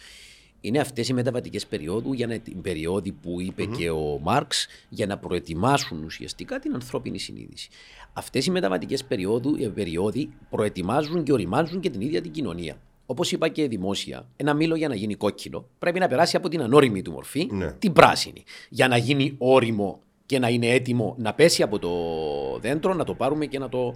Είναι αυτές οι μεταβατικές περίοδου για να, την περίοδη που ειπε και ο Μάρξ για να προετοιμάσουν ουσιαστικά την ανθρώπινη συνείδηση. Αυτές οι μεταβατικές περίοδου, ε, περίοδοι προετοιμάζουν και οριμάζουν και την ίδια την κοινωνία. Όπως είπα και δημόσια, ένα μήλο για να γίνει κόκκινο πρέπει να περάσει από την ανώριμη του μορφή, Ναι. την πράσινη. Για να γίνει όριμο και να είναι έτοιμο να πέσει από το δέντρο, να το πάρουμε και να το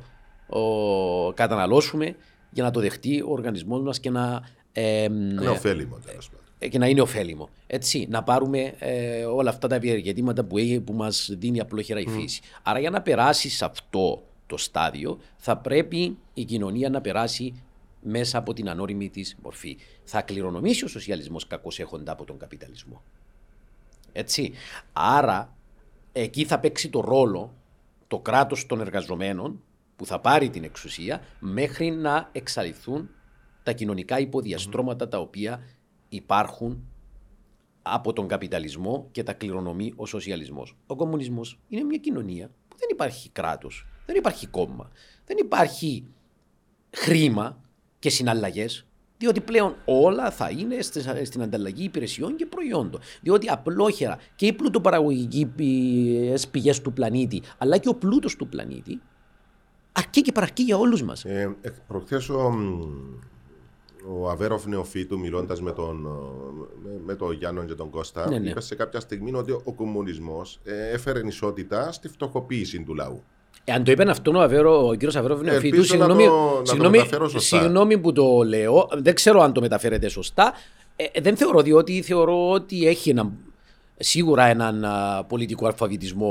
ο, καταναλώσουμε για να το δεχτεί ο οργανισμός μας και να, ε, Είναι ωφέλιμο τέλος πάντων. Ε, και να είναι ωφέλιμο. Έτσι, να πάρουμε ε, όλα αυτά τα ευεργετήματα που, έχει, που μας δίνει απλόχερα η φύση. Άρα για να περάσεις σε αυτό το στάδιο θα πρέπει η κοινωνία να περάσει μέσα από την ανώριμη της μορφή. Θα κληρονομήσει ο σοσιαλισμός κακώς έχοντα από τον καπιταλισμό. Έτσι. Άρα εκεί θα παίξει το ρόλο το κράτος των εργαζομένων που θα πάρει την εξουσία μέχρι να εξαλειφθούν τα κοινωνικά υποδιαστρώματα τα οποία υπάρχουν από τον καπιταλισμό και τα κληρονομεί ο σοσιαλισμός. Ο κομμουνισμός είναι μια κοινωνία που δεν υπάρχει κράτος, δεν υπάρχει κόμμα, δεν υπάρχει χρήμα και συναλλαγές, διότι πλέον όλα θα είναι στις- στην ανταλλαγή υπηρεσιών και προϊόντων. Διότι απλόχερα και οι πλουτοπαραγωγικές πηγές του πλανήτη, αλλά και ο πλούτος του πλανήτη, αρκεί και παραρκεί για όλους μας. Ε, ε, προχθές ο, μ, ο Αβέροφ Νεοφύτου μιλώντας με τον, ε, με, με τον Γιάννο και τον Κώστα Ναι, ναι. είπε σε κάποια στιγμή ότι ο κομμουνισμός ε, έφερε ισότητα στη φτωχοποίηση του λαού. Ε, αν το είπε αυτό ο, Αβέρο, ο κύριος Αβέροφ Νεοφύτου, Ελπίζω να συγγνώμη, το- να το συγγνώμη, μεταφέρω σωστά. συγγνώμη που το λέω, δεν ξέρω αν το μεταφέρετε σωστά. Ε, ε, δεν θεωρώ, διότι θεωρώ ότι έχει ένα, σίγουρα έναν α, πολιτικό αλφαβητισμό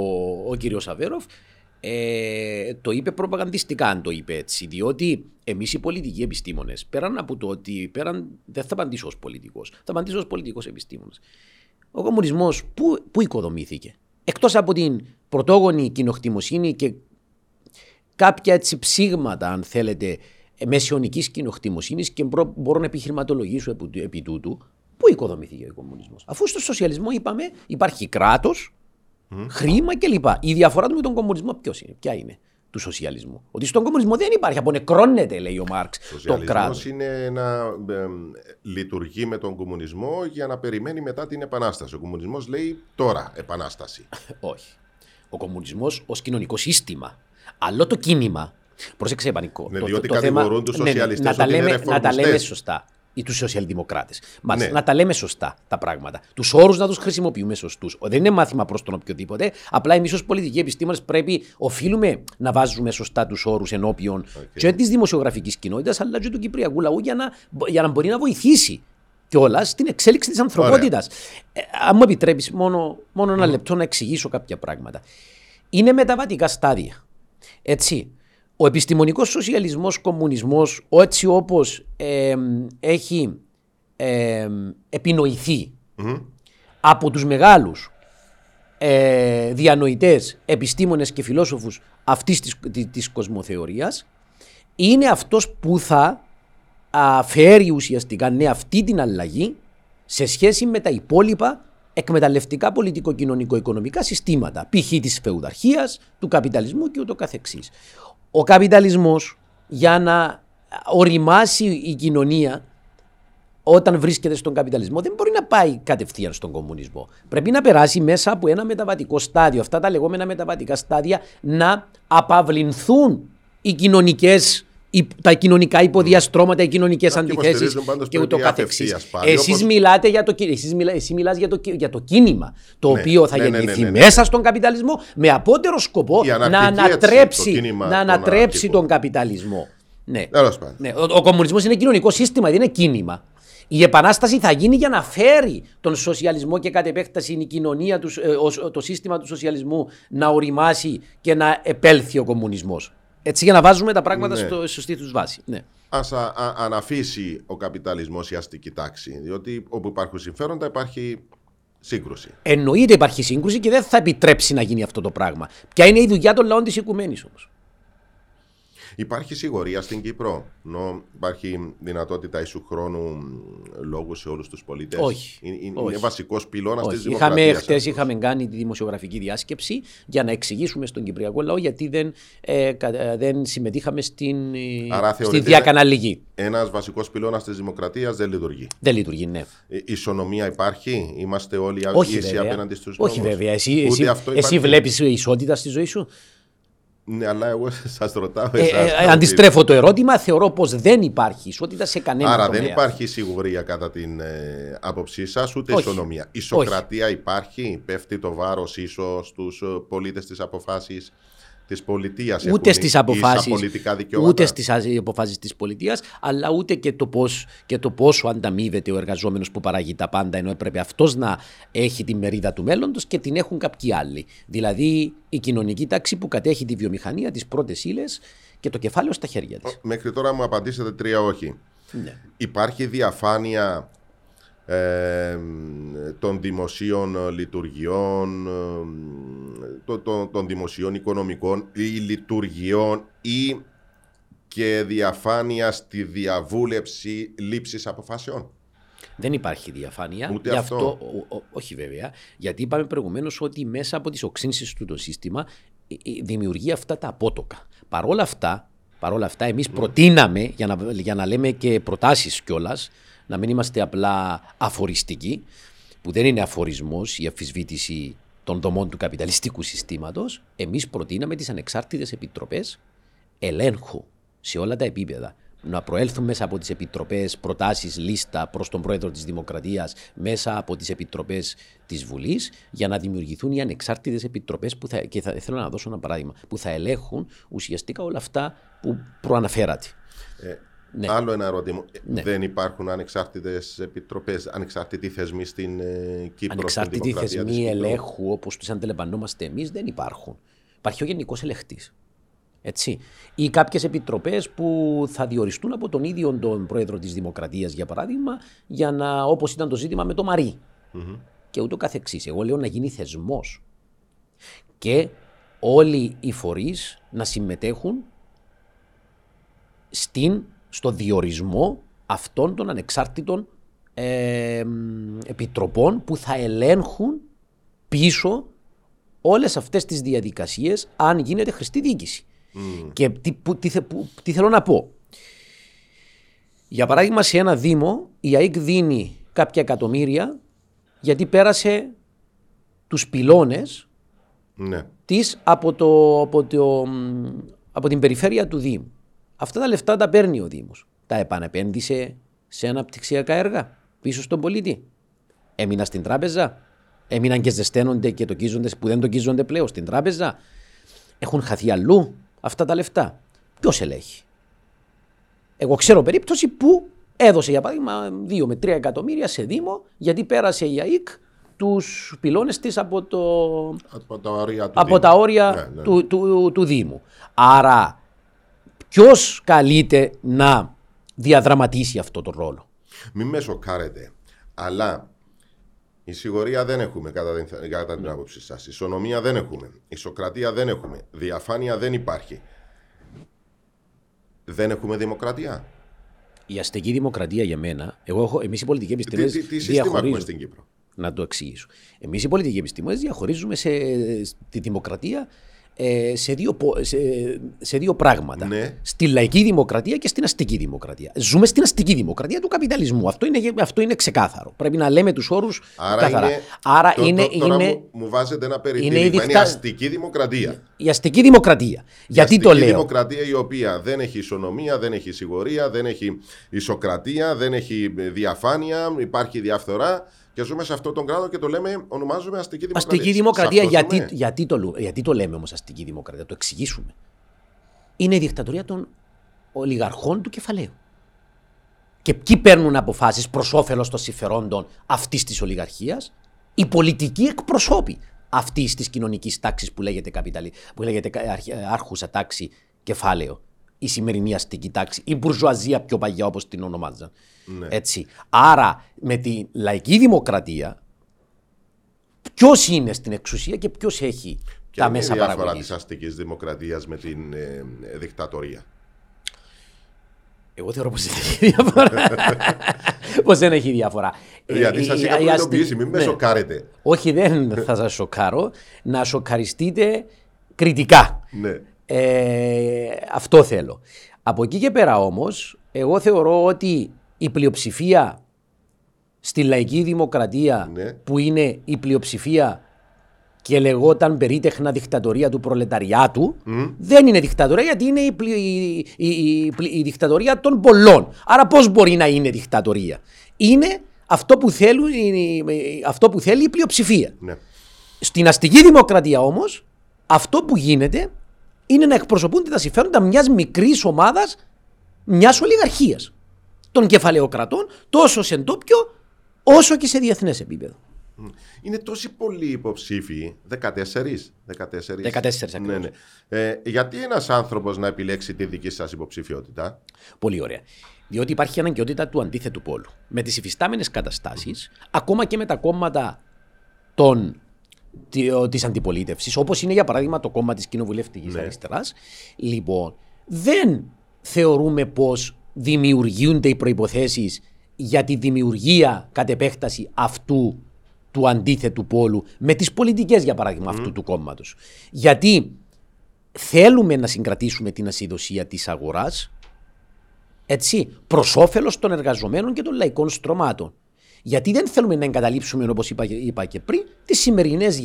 ο κύριος Αβέροφ. Ε, το είπε προπαγανδιστικά αν το είπε έτσι, διότι εμείς οι πολιτικοί επιστήμονες, πέραν από το ότι, πέραν, δεν θα απαντήσω ως πολιτικός, θα απαντήσω ως πολιτικός επιστήμονας. Ο κομμουνισμός πού, πού οικοδομήθηκε; Εκτός από την πρωτόγονη κοινοκτημοσύνη και κάποια έτσι ψήγματα, αν θέλετε, μεσαιωνικής κοινοκτημοσύνη και μπρο- μπορώ να επιχειρηματολογήσω επί, επί τούτου, πού οικοδομήθηκε ο κομμουνισμός; Αφού στο σοσιαλισμό είπαμε υπάρχει κράτο, χρήμα κλπ. Η διαφορά του με τον κομμουνισμό ποιος είναι, ποια είναι του σοσιαλισμού. Ότι στον κομμουνισμό δεν υπάρχει, απονεκρώνεται, λέει ο Μάρξ, Ο το σοσιαλισμός κράτος. είναι να ε, λειτουργεί με τον κομμουνισμό για να περιμένει μετά την επανάσταση. Ο κομμουνισμός λέει τώρα επανάσταση. Όχι. Ο κομμουνισμός ως κοινωνικό σύστημα. Άλλο το κίνημα. Πρόσεξε, Πανικό. Ναι, το, διότι το, το θέμα- κατηγορούν τους ναι, ναι, σοσιαλιστές να, τα ότι είναι λέμε, να τα λέμε ρεφορμιστές. σωστά. Ή τους σοσιαλδημοκράτες. Ναι. Να τα λέμε σωστά τα πράγματα. Τους όρους να τους χρησιμοποιούμε σωστούς. Δεν είναι μάθημα προς τον οποιοδήποτε. Απλά εμείς ως πολιτικοί επιστήμονες πρέπει, οφείλουμε να βάζουμε σωστά τους όρους ενώπιον και της δημοσιογραφικής κοινότητας αλλά και του κυπριακού λαού για να, για να μπορεί να βοηθήσει κιόλα στην εξέλιξη της ανθρωπότητας. Ε, αν μου επιτρέπεις, μόνο, μόνο ένα λεπτό να εξηγήσω κάποια πράγματα. Είναι μεταβατικά στάδια. Έτσι. Ο επιστημονικός σοσιαλισμός, κομμουνισμός, ο έτσι όπως εμ, έχει εμ, επινοηθεί από τους μεγάλους ε, διανοητές, επιστήμονες και φιλόσοφους αυτής της, της, της κοσμοθεωρίας, είναι αυτός που θα α, φέρει ουσιαστικά ναι, αυτή την αλλαγή σε σχέση με τα υπόλοιπα εκμεταλλευτικά πολιτικο-κοινωνικο-οικονομικά συστήματα, π.χ. της φεουδαρχίας, του καπιταλισμού και ούτω καθεξής. Ο καπιταλισμός για να οριμάσει η κοινωνία όταν βρίσκεται στον καπιταλισμό δεν μπορεί να πάει κατευθείαν στον κομμουνισμό. Πρέπει να περάσει μέσα από ένα μεταβατικό στάδιο. Αυτά τα λεγόμενα μεταβατικά στάδια να απαυληνθούν οι κοινωνικές, οι- τα κοινωνικά υποδιαστρώματα, οι κοινωνικές Κάποιοι αντιθέσεις υποστηρίζουν πάντως και ούτω πρέπει καθεξής. απευθείας πάλι, Εσείς όπως- μιλάτε για το, κι- εσείς μιλά, εσύ μιλάς για το, κι- για το κίνημα, το Ναι, οποίο θα ναι, ναι, ναι, γεννηθεί ναι, ναι. μέσα στον καπιταλισμό με απότερο σκοπό Η να αναρχική, έτσι, ανατρέψει, το κίνημα να των ανατρέψει αναρχικών. τον καπιταλισμό. Ναι. Τέλος πάντων. Ναι, ο, ο κομμουνισμός είναι κοινωνικό σύστημα, δεν είναι κίνημα. Η επανάσταση θα γίνει για να φέρει τον σοσιαλισμό και κατ' επέκταση η κοινωνία, τους, ε, ο- το σύστημα του σοσιαλισμού να οριμάσει και να επέλθει ο κομμουνισμός. Έτσι για να βάζουμε τα πράγματα Ναι. στο σωστή τους βάση. Ναι. Ας α, α- αναφύσει ο καπιταλισμός η αστική τάξη. Διότι όπου υπάρχουν συμφέροντα υπάρχει σύγκρουση. Εννοείται υπάρχει σύγκρουση και δεν θα επιτρέψει να γίνει αυτό το πράγμα. Ποια είναι η δουλειά των λαών της οικουμένης όμως. Υπάρχει σιγουριά στην Κύπρο; Νο, υπάρχει δυνατότητα ίσου χρόνου λόγου σε όλους τους πολίτες; Όχι. Είναι, είναι Όχι. βασικός πυλώνας της Όχι. δημοκρατίας. Είχαμε, χτες είχαμε κάνει τη δημοσιογραφική διάσκεψη για να εξηγήσουμε στον Κυπριακό λαό γιατί δεν, ε, κα- ε, δεν συμμετείχαμε στην, ε, Άρα στη θεωρείτε- διακαναλική. Ένας βασικός πυλώνας της δημοκρατίας δεν λειτουργεί; Δεν λειτουργεί, ναι. Ε, Ισονομία υπάρχει, είμαστε όλοι Όχι ίσοι βέβαια. απέναντι στους Όχι βέβαια. Εσύ, εσύ, αυτό εσύ υπάρχει. βλέπεις ισότητα στη ζωή σου; Ναι, αλλά εγώ σας ρωτάω. Ε, εσάς, ε, ότι- αντιστρέφω το ερώτημα. Θεωρώ πως δεν υπάρχει ισότητα σε κανένα Άρα τομέα. δεν υπάρχει σιγουρία κατά την ε, άποψή σας, ούτε Όχι. ισονομία. Η σοκρατία υπάρχει, πέφτει το βάρος ίσως στους πολίτες της αποφάση της πολιτείας. ούτε στις αποφάσεις, πολιτικά δικαιώματα. ούτε στις α- αποφάσεις της πολιτείας, αλλά ούτε και το, πώς, και το πόσο ανταμείβεται ο εργαζόμενος που παράγει τα πάντα, ενώ έπρεπε αυτός να έχει τη μερίδα του μέλλοντος και την έχουν κάποιοι άλλοι. Δηλαδή η κοινωνική τάξη που κατέχει τη βιομηχανία, τις πρώτες ύλες και το κεφάλαιο στα χέρια της. Μέχρι τώρα μου απαντήσετε τρία όχι. Ναι. Υπάρχει διαφάνεια ε, των δημοσίων λειτουργιών, ε, το- το- των δημοσίων οικονομικών ή λειτουργιών ή και διαφάνεια στη διαβούλευση λήψης αποφάσεων. Δεν υπάρχει διαφάνεια. Ούτε Γι' αυτό. ο- ο- όχι βέβαια. Γιατί είπαμε προηγουμένως ότι μέσα από τις οξύνσεις του το σύστημα ε, ε, δημιουργεί αυτά τα απότοκα. Παρόλα αυτά, παρόλα αυτά εμείς προτείναμε, για να, για να λέμε και προτάσεις κιόλας, να μην είμαστε απλά αφοριστικοί, που δεν είναι αφορισμός η αφισβήτηση των δομών του καπιταλιστικού συστήματος. Εμείς προτείναμε τις ανεξάρτητες επιτροπές ελέγχου σε όλα τα επίπεδα. Να προέλθουν μέσα από τις επιτροπές προτάσεις λίστα προς τον πρόεδρο της Δημοκρατίας, μέσα από τις επιτροπές της Βουλής, για να δημιουργηθούν οι ανεξάρτητες επιτροπές που θα, και θα, θέλω να δώσω ένα παράδειγμα, που θα ελέγχουν ουσιαστικά όλα αυτά που προαναφέρατε. Ε, Ναι. Άλλο ένα ερώτημα. Ε, Ναι. Δεν υπάρχουν ανεξάρτητες επιτροπές, ανεξάρτητοι θεσμοί στην ε, Κύπρο. Ανεξάρτητοι στην δημοκρατία της θεσμοί Κύπρου; ελέγχου όπως τους αντιλαμβανόμαστε εμείς δεν υπάρχουν. Υπάρχει ο Γενικός Ελεγχτής. Έτσι. Ή κάποιες επιτροπές που θα διοριστούν από τον ίδιο τον πρόεδρο της Δημοκρατίας, για παράδειγμα, για να, όπως ήταν το ζήτημα με το μαρι Και ούτω καθεξής. Εγώ λέω να γίνει θεσμός. Και όλοι οι φορείς να συμμετέχουν στην, στο διορισμό αυτών των ανεξάρτητων ε, μ, επιτροπών που θα ελέγχουν πίσω όλες αυτές τις διαδικασίες αν γίνεται χρηστή διοίκηση. Και τι, που- τι, θε- που- τι θέλω να πω. Για παράδειγμα σε ένα δήμο η ΑΕΚ δίνει κάποια εκατομμύρια γιατί πέρασε τους πυλώνες Ναι. της από, το, από, το, μ, από την περιφέρεια του Δήμου. Αυτά τα λεφτά τα παίρνει ο Δήμος. Τα επανεπένδυσε σε αναπτυξιακά έργα πίσω στον πολίτη. Έμεινα στην τράπεζα. Έμειναν και ζεσταίνονται και τοκίζονται που δεν τοκίζονται πλέον στην τράπεζα. Έχουν χαθεί αλλού αυτά τα λεφτά. Ποιος ελέγχει; Εγώ ξέρω περίπτωση που έδωσε για παράδειγμα 2 με 3 εκατομμύρια σε Δήμο γιατί πέρασε η ΑΕΚ τους πυλώνες της από το, Από τα όρια του από Δήμου. τα όρια Ναι, ναι. Του, του, του Δήμου. Άρα, ποιος καλείται να διαδραματίσει αυτό τον ρόλο; Μην με σοκάρετε. Αλλά η σιγουρία δεν έχουμε κατά την, κατά την άποψή σας. Ισονομία δεν έχουμε. Ισοκρατία δεν έχουμε. Διαφάνεια δεν υπάρχει. Δεν έχουμε δημοκρατία. Η αστική δημοκρατία για μένα, εγώ έχω, εμείς οι πολιτικοί Τι, επιστήμονες τι, τι σύστημα έχουμε διαχωρίζουμε. στην Κύπρο; Να το εξηγήσω. Εμείς οι πολιτικοί επιστήμονες διαχωρίζουμε σε, τη δημοκρατία ε, σε, δύο, πο- σε, σε δύο πράγματα. Ναι. Στη λαϊκή δημοκρατία και στην αστική δημοκρατία. Ζούμε στην αστική δημοκρατία του καπιταλισμού. Αυτό είναι, αυτό είναι ξεκάθαρο. Πρέπει να λέμε τους όρους Άρα καθαρά. είναι, Άρα το- είναι, το- τώρα είναι, μου, μου βάζετε ένα η περιτύλιγμα. Είναι, δικτά- αστική δημοκρατία. η αστική δημοκρατία. Γιατί η το αστική λέω; δημοκρατία η οποία δεν έχει ισονομία, δεν έχει σιγουρία, δεν έχει ισοκρατία, δεν έχει διαφάνεια, υπάρχει διαφθορά και ζούμε σε αυτόν τον κράτο και το λέμε, ονομάζουμε αστική δημοκρατία. Αστική Σε δημοκρατία, αυτό γιατί, ζούμε. γιατί, το, λου- γιατί το λέμε όμως αστική δημοκρατία, το εξηγήσουμε. Είναι η δικτατορία των ολιγαρχών του κεφαλαίου. Και ποιοι παίρνουν αποφάσεις προς όφελος των συμφερόντων αυτής της ολιγαρχίας, οι πολιτικοί εκπροσώποι αυτής της κοινωνικής τάξης που λέγεται, καπιταλι... που λέγεται κα- αρχ- άρχουσα τάξη κεφάλαιο. Η σημερινή αστική τάξη, η μπουρζουαζία πιο παλιά όπως την ονομάζαν. Ναι. Έτσι. Άρα με τη λαϊκή δημοκρατία ποιος είναι στην εξουσία και ποιος έχει Και τα είναι η μέσα διαφορά παραγωγής; της αστικής δημοκρατίας με την ε, ε, δικτατορία. Εγώ θεωρώ πως δεν έχει διαφορά. πως δεν έχει διαφορά. Γιατί Ε, σας η- είχα η αστι- προειδοποιήσει, μην με ναι. σοκάρετε. Όχι, δεν θα σας σοκάρω. Να σοκαριστείτε κριτικά. Ναι. Ε, αυτό θέλω. Από εκεί και πέρα όμως, εγώ θεωρώ ότι η πλειοψηφία στη λαϊκή δημοκρατία Ναι. που είναι η πλειοψηφία και λεγόταν περίτεχνα δικτατορία του προλεταριάτου, δεν είναι δικτατορία γιατί είναι η, πλη- η- η- η πλη- η δικτατορία των πολλών. Άρα πώς μπορεί να είναι δικτατορία; Είναι αυτό που, θέλουν, η- αυτό που θέλει η πλειοψηφία. ναι. Στην αστική δημοκρατία όμως, αυτό που γίνεται είναι να εκπροσωπούνται τα συμφέροντα μιας μικρής ομάδας, μιας ολιγαρχίας των κεφαλαιοκρατών, τόσο σε ντόπιο όσο και σε διεθνές επίπεδο. Είναι τόσοι πολλοί υποψήφοι, 14. 14, 14 ναι, ναι. Ε, γιατί ένας άνθρωπος να επιλέξει τη δική σας υποψηφιότητα; Πολύ ωραία. Διότι υπάρχει αναγκαιότητα του αντίθετου πόλου. Με τις υφιστάμενες καταστάσεις, ακόμα και με τα κόμματα των, τη αντιπολίτευσης, όπως είναι για παράδειγμα το κόμμα της κοινοβουλευτικής Ναι. αριστεράς, λοιπόν, δεν θεωρούμε πως δημιουργούνται οι προποθέσει για τη δημιουργία κατ' επέκταση αυτού του αντίθετου πόλου με τις πολιτικές για παράδειγμα αυτού του κόμματος. Γιατί θέλουμε να συγκρατήσουμε την ασυδοσία της αγοράς έτσι, προς όφελος των εργαζομένων και των λαϊκών στρωμάτων. Γιατί δεν θέλουμε να εγκαταλείψουμε, όπως είπα, είπα και πριν, τις σημερινές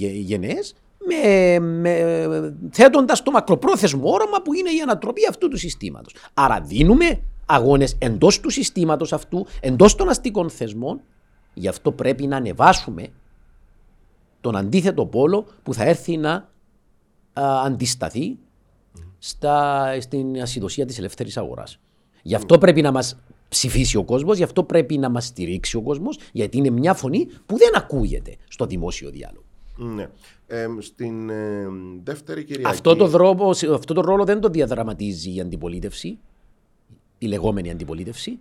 γενναίες, με, με, θέτοντας το μακροπρόθεσμο όραμα που είναι η ανατροπή αυτού του συστήματος. Άρα δίνουμε αγώνες εντός του συστήματος αυτού, εντός των αστικών θεσμών. Γι' αυτό πρέπει να ανεβάσουμε τον αντίθετο πόλο που θα έρθει να α, αντισταθεί στα, στην ασυδοσία της ελεύθερης αγοράς. Γι' αυτό πρέπει να μας ψηφίσει ο κόσμος, γι' αυτό πρέπει να μας στηρίξει ο κόσμος, γιατί είναι μια φωνή που δεν ακούγεται στο δημόσιο διάλογο. Ναι. Ε, στην ε, δεύτερη Κυριακή. Αυτό το, δρόμο, αυτό το ρόλο δεν το διαδραματίζει η αντιπολίτευση, η λεγόμενη αντιπολίτευση,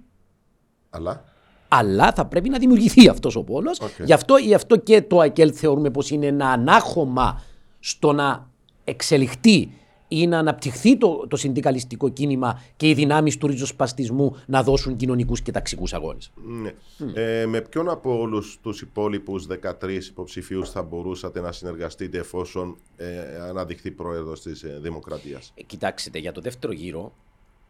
Αλλά; αλλά θα πρέπει να δημιουργηθεί αυτός ο πόλος. Οκ. Γι, αυτό, γι' αυτό και το ΑΚΕΛ θεωρούμε πως είναι ένα ανάχωμα στο να εξελιχθεί ή να αναπτυχθεί το, το συνδικαλιστικό κίνημα και οι δυνάμεις του ριζοσπαστισμού να δώσουν κοινωνικούς και ταξικούς αγώνες. Ναι. Ε, με ποιον από όλους τους υπόλοιπους 13 υποψηφίους θα μπορούσατε να συνεργαστείτε εφόσον ε, αναδειχθεί πρόεδρος της ε, Δημοκρατίας; Ε, Κοιτάξτε, για το δεύτερο γύρο,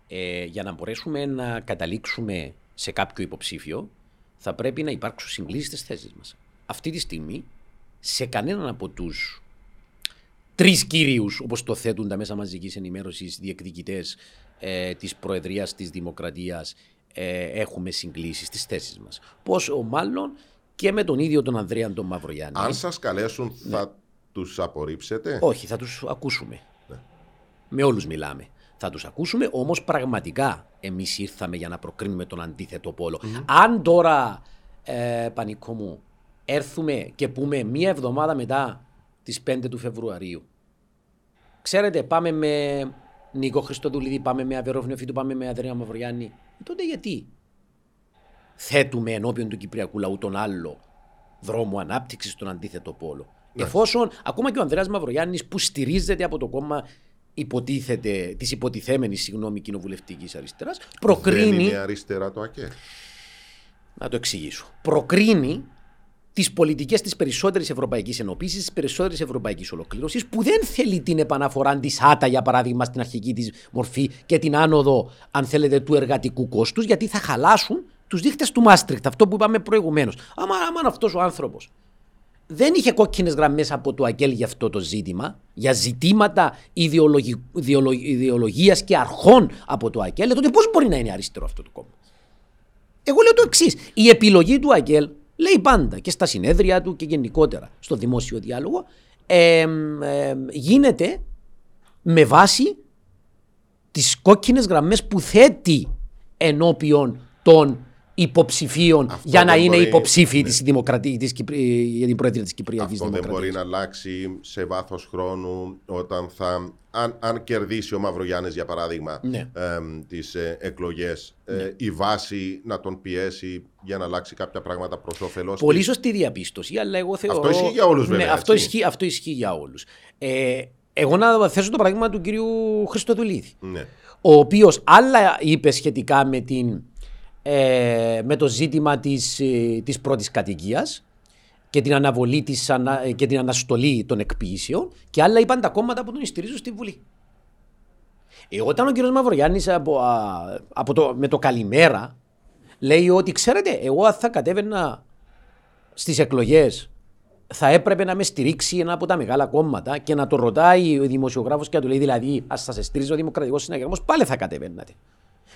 ε, για να μπορέσουμε να καταλήξουμε σε κάποιο υποψήφιο, θα πρέπει να υπάρξουν συγκλήσεις στις θέσεις μας. Αυτή τη στιγμή, σε κανέναν από τους τρεις κύριους, όπως το θέτουν τα μέσα μαζικής ενημέρωσης, διεκδικητές ε, της Προεδρίας της Δημοκρατίας, ε, έχουμε συγκλήσεις στις θέσεις μας. Πόσο μάλλον και με τον ίδιο τον Ανδρέα τον Μαυρογιάννη. Αν σας καλέσουν, θα τους απορρίψετε; Όχι, θα τους ακούσουμε. Με όλους μιλάμε. Θα τους ακούσουμε, όμως πραγματικά εμείς ήρθαμε για να προκρίνουμε τον αντίθετο πόλο. Αν τώρα, ε, πανικό μου, έρθουμε και πούμε μία εβδομάδα μετά τις 5 του Φεβρουαρίου, ξέρετε, πάμε με Νίκο Χριστοδουλίδη, πάμε με Αβερόφινο Φίτου, πάμε με Αδρέα Μαυρογιάννη, Ε, τότε γιατί; Θέτουμε ενώπιον του Κυπριακού λαού τον άλλο δρόμο ανάπτυξης στον αντίθετο πόλο. Εφόσον ακόμα και ο Ανδρέας Μαυρογιάννης που στηρίζεται από το κόμμα υποτίθεται, της υποτιθέμενης συγγνώμη κοινοβουλευτικής αριστεράς, Δεν προκρίνει, είναι αριστερά το ΑΚΕ. να το εξηγήσω, προκρίνει τις πολιτικές της περισσότερης ευρωπαϊκής ενοποίησης, της περισσότερης ευρωπαϊκής ολοκλήρωσης, που δεν θέλει την επαναφορά της ΆΤΑ, για παράδειγμα, στην αρχική της μορφή και την άνοδο, αν θέλετε, του εργατικού κόστους, γιατί θα χαλάσουν τους δείχτες του Μάστρικτ, αυτό που είπαμε προηγουμένως. Άμα, άμα αυτός ο άνθρωπος δεν είχε κόκκινες γραμμές από το ΑΚΕΛ για αυτό το ζήτημα, για ζητήματα ιδεολογι... ιδεολογίας και αρχών από το ΑΚΕΛ, τότε πώς μπορεί να είναι αριστερό αυτό το κόμμα; Εγώ λέω το εξής. Η επιλογή του ΑΚΕΛ λέει πάντα και στα συνέδρια του και γενικότερα στο δημόσιο διάλογο ε, ε, γίνεται με βάση τις κόκκινες γραμμές που θέτει ενώπιον των υποψηφίων Αυτό για να δεν είναι μπορεί- υποψήφοι ναι. της Δημοκρατίας, της Κυπρι... για την Προεδρία της Κυπριακής Αυτό δεν Δημοκρατίας. μπορεί να αλλάξει σε βάθος χρόνου όταν θα. Αν, αν κερδίσει ο Μαυρογιάννης για παράδειγμα Ναι. εμ, τις ε, εκλογές ε, η βάση να τον πιέσει για να αλλάξει κάποια πράγματα προς όφελος Πολύ της. σωστή διαπίστωση, αλλά εγώ θεωρώ... Αυτό ισχύει για όλους, βέβαια, Ναι, αυτό, έτσι. ισχύει, αυτό ισχύει για όλους. Ε, εγώ να θέσω το παράδειγμα του κυρίου Χριστοδουλίδη. Ναι. ο οποίος άλλα είπε σχετικά με, την, ε, με το ζήτημα της, ε, της πρώτης κατοικίας και την αναβολή της, ανα- ε, και την αναστολή των εκποίησεων και άλλα είπαν τα κόμματα που τον στηρίζουν στη Βουλή. Ε, όταν ο κ. Μαυρογιάννης από, α, από το, με το καλημέρα λέει ότι ξέρετε εγώ αν θα κατέβαινα στις εκλογές θα έπρεπε να με στηρίξει ένα από τα μεγάλα κόμματα και να το ρωτάει ο δημοσιογράφος και να του λέει δηλαδή ας θα σε στηρίζει ο Δημοκρατικός Συναγερμός πάλι θα κατεβαίνατε.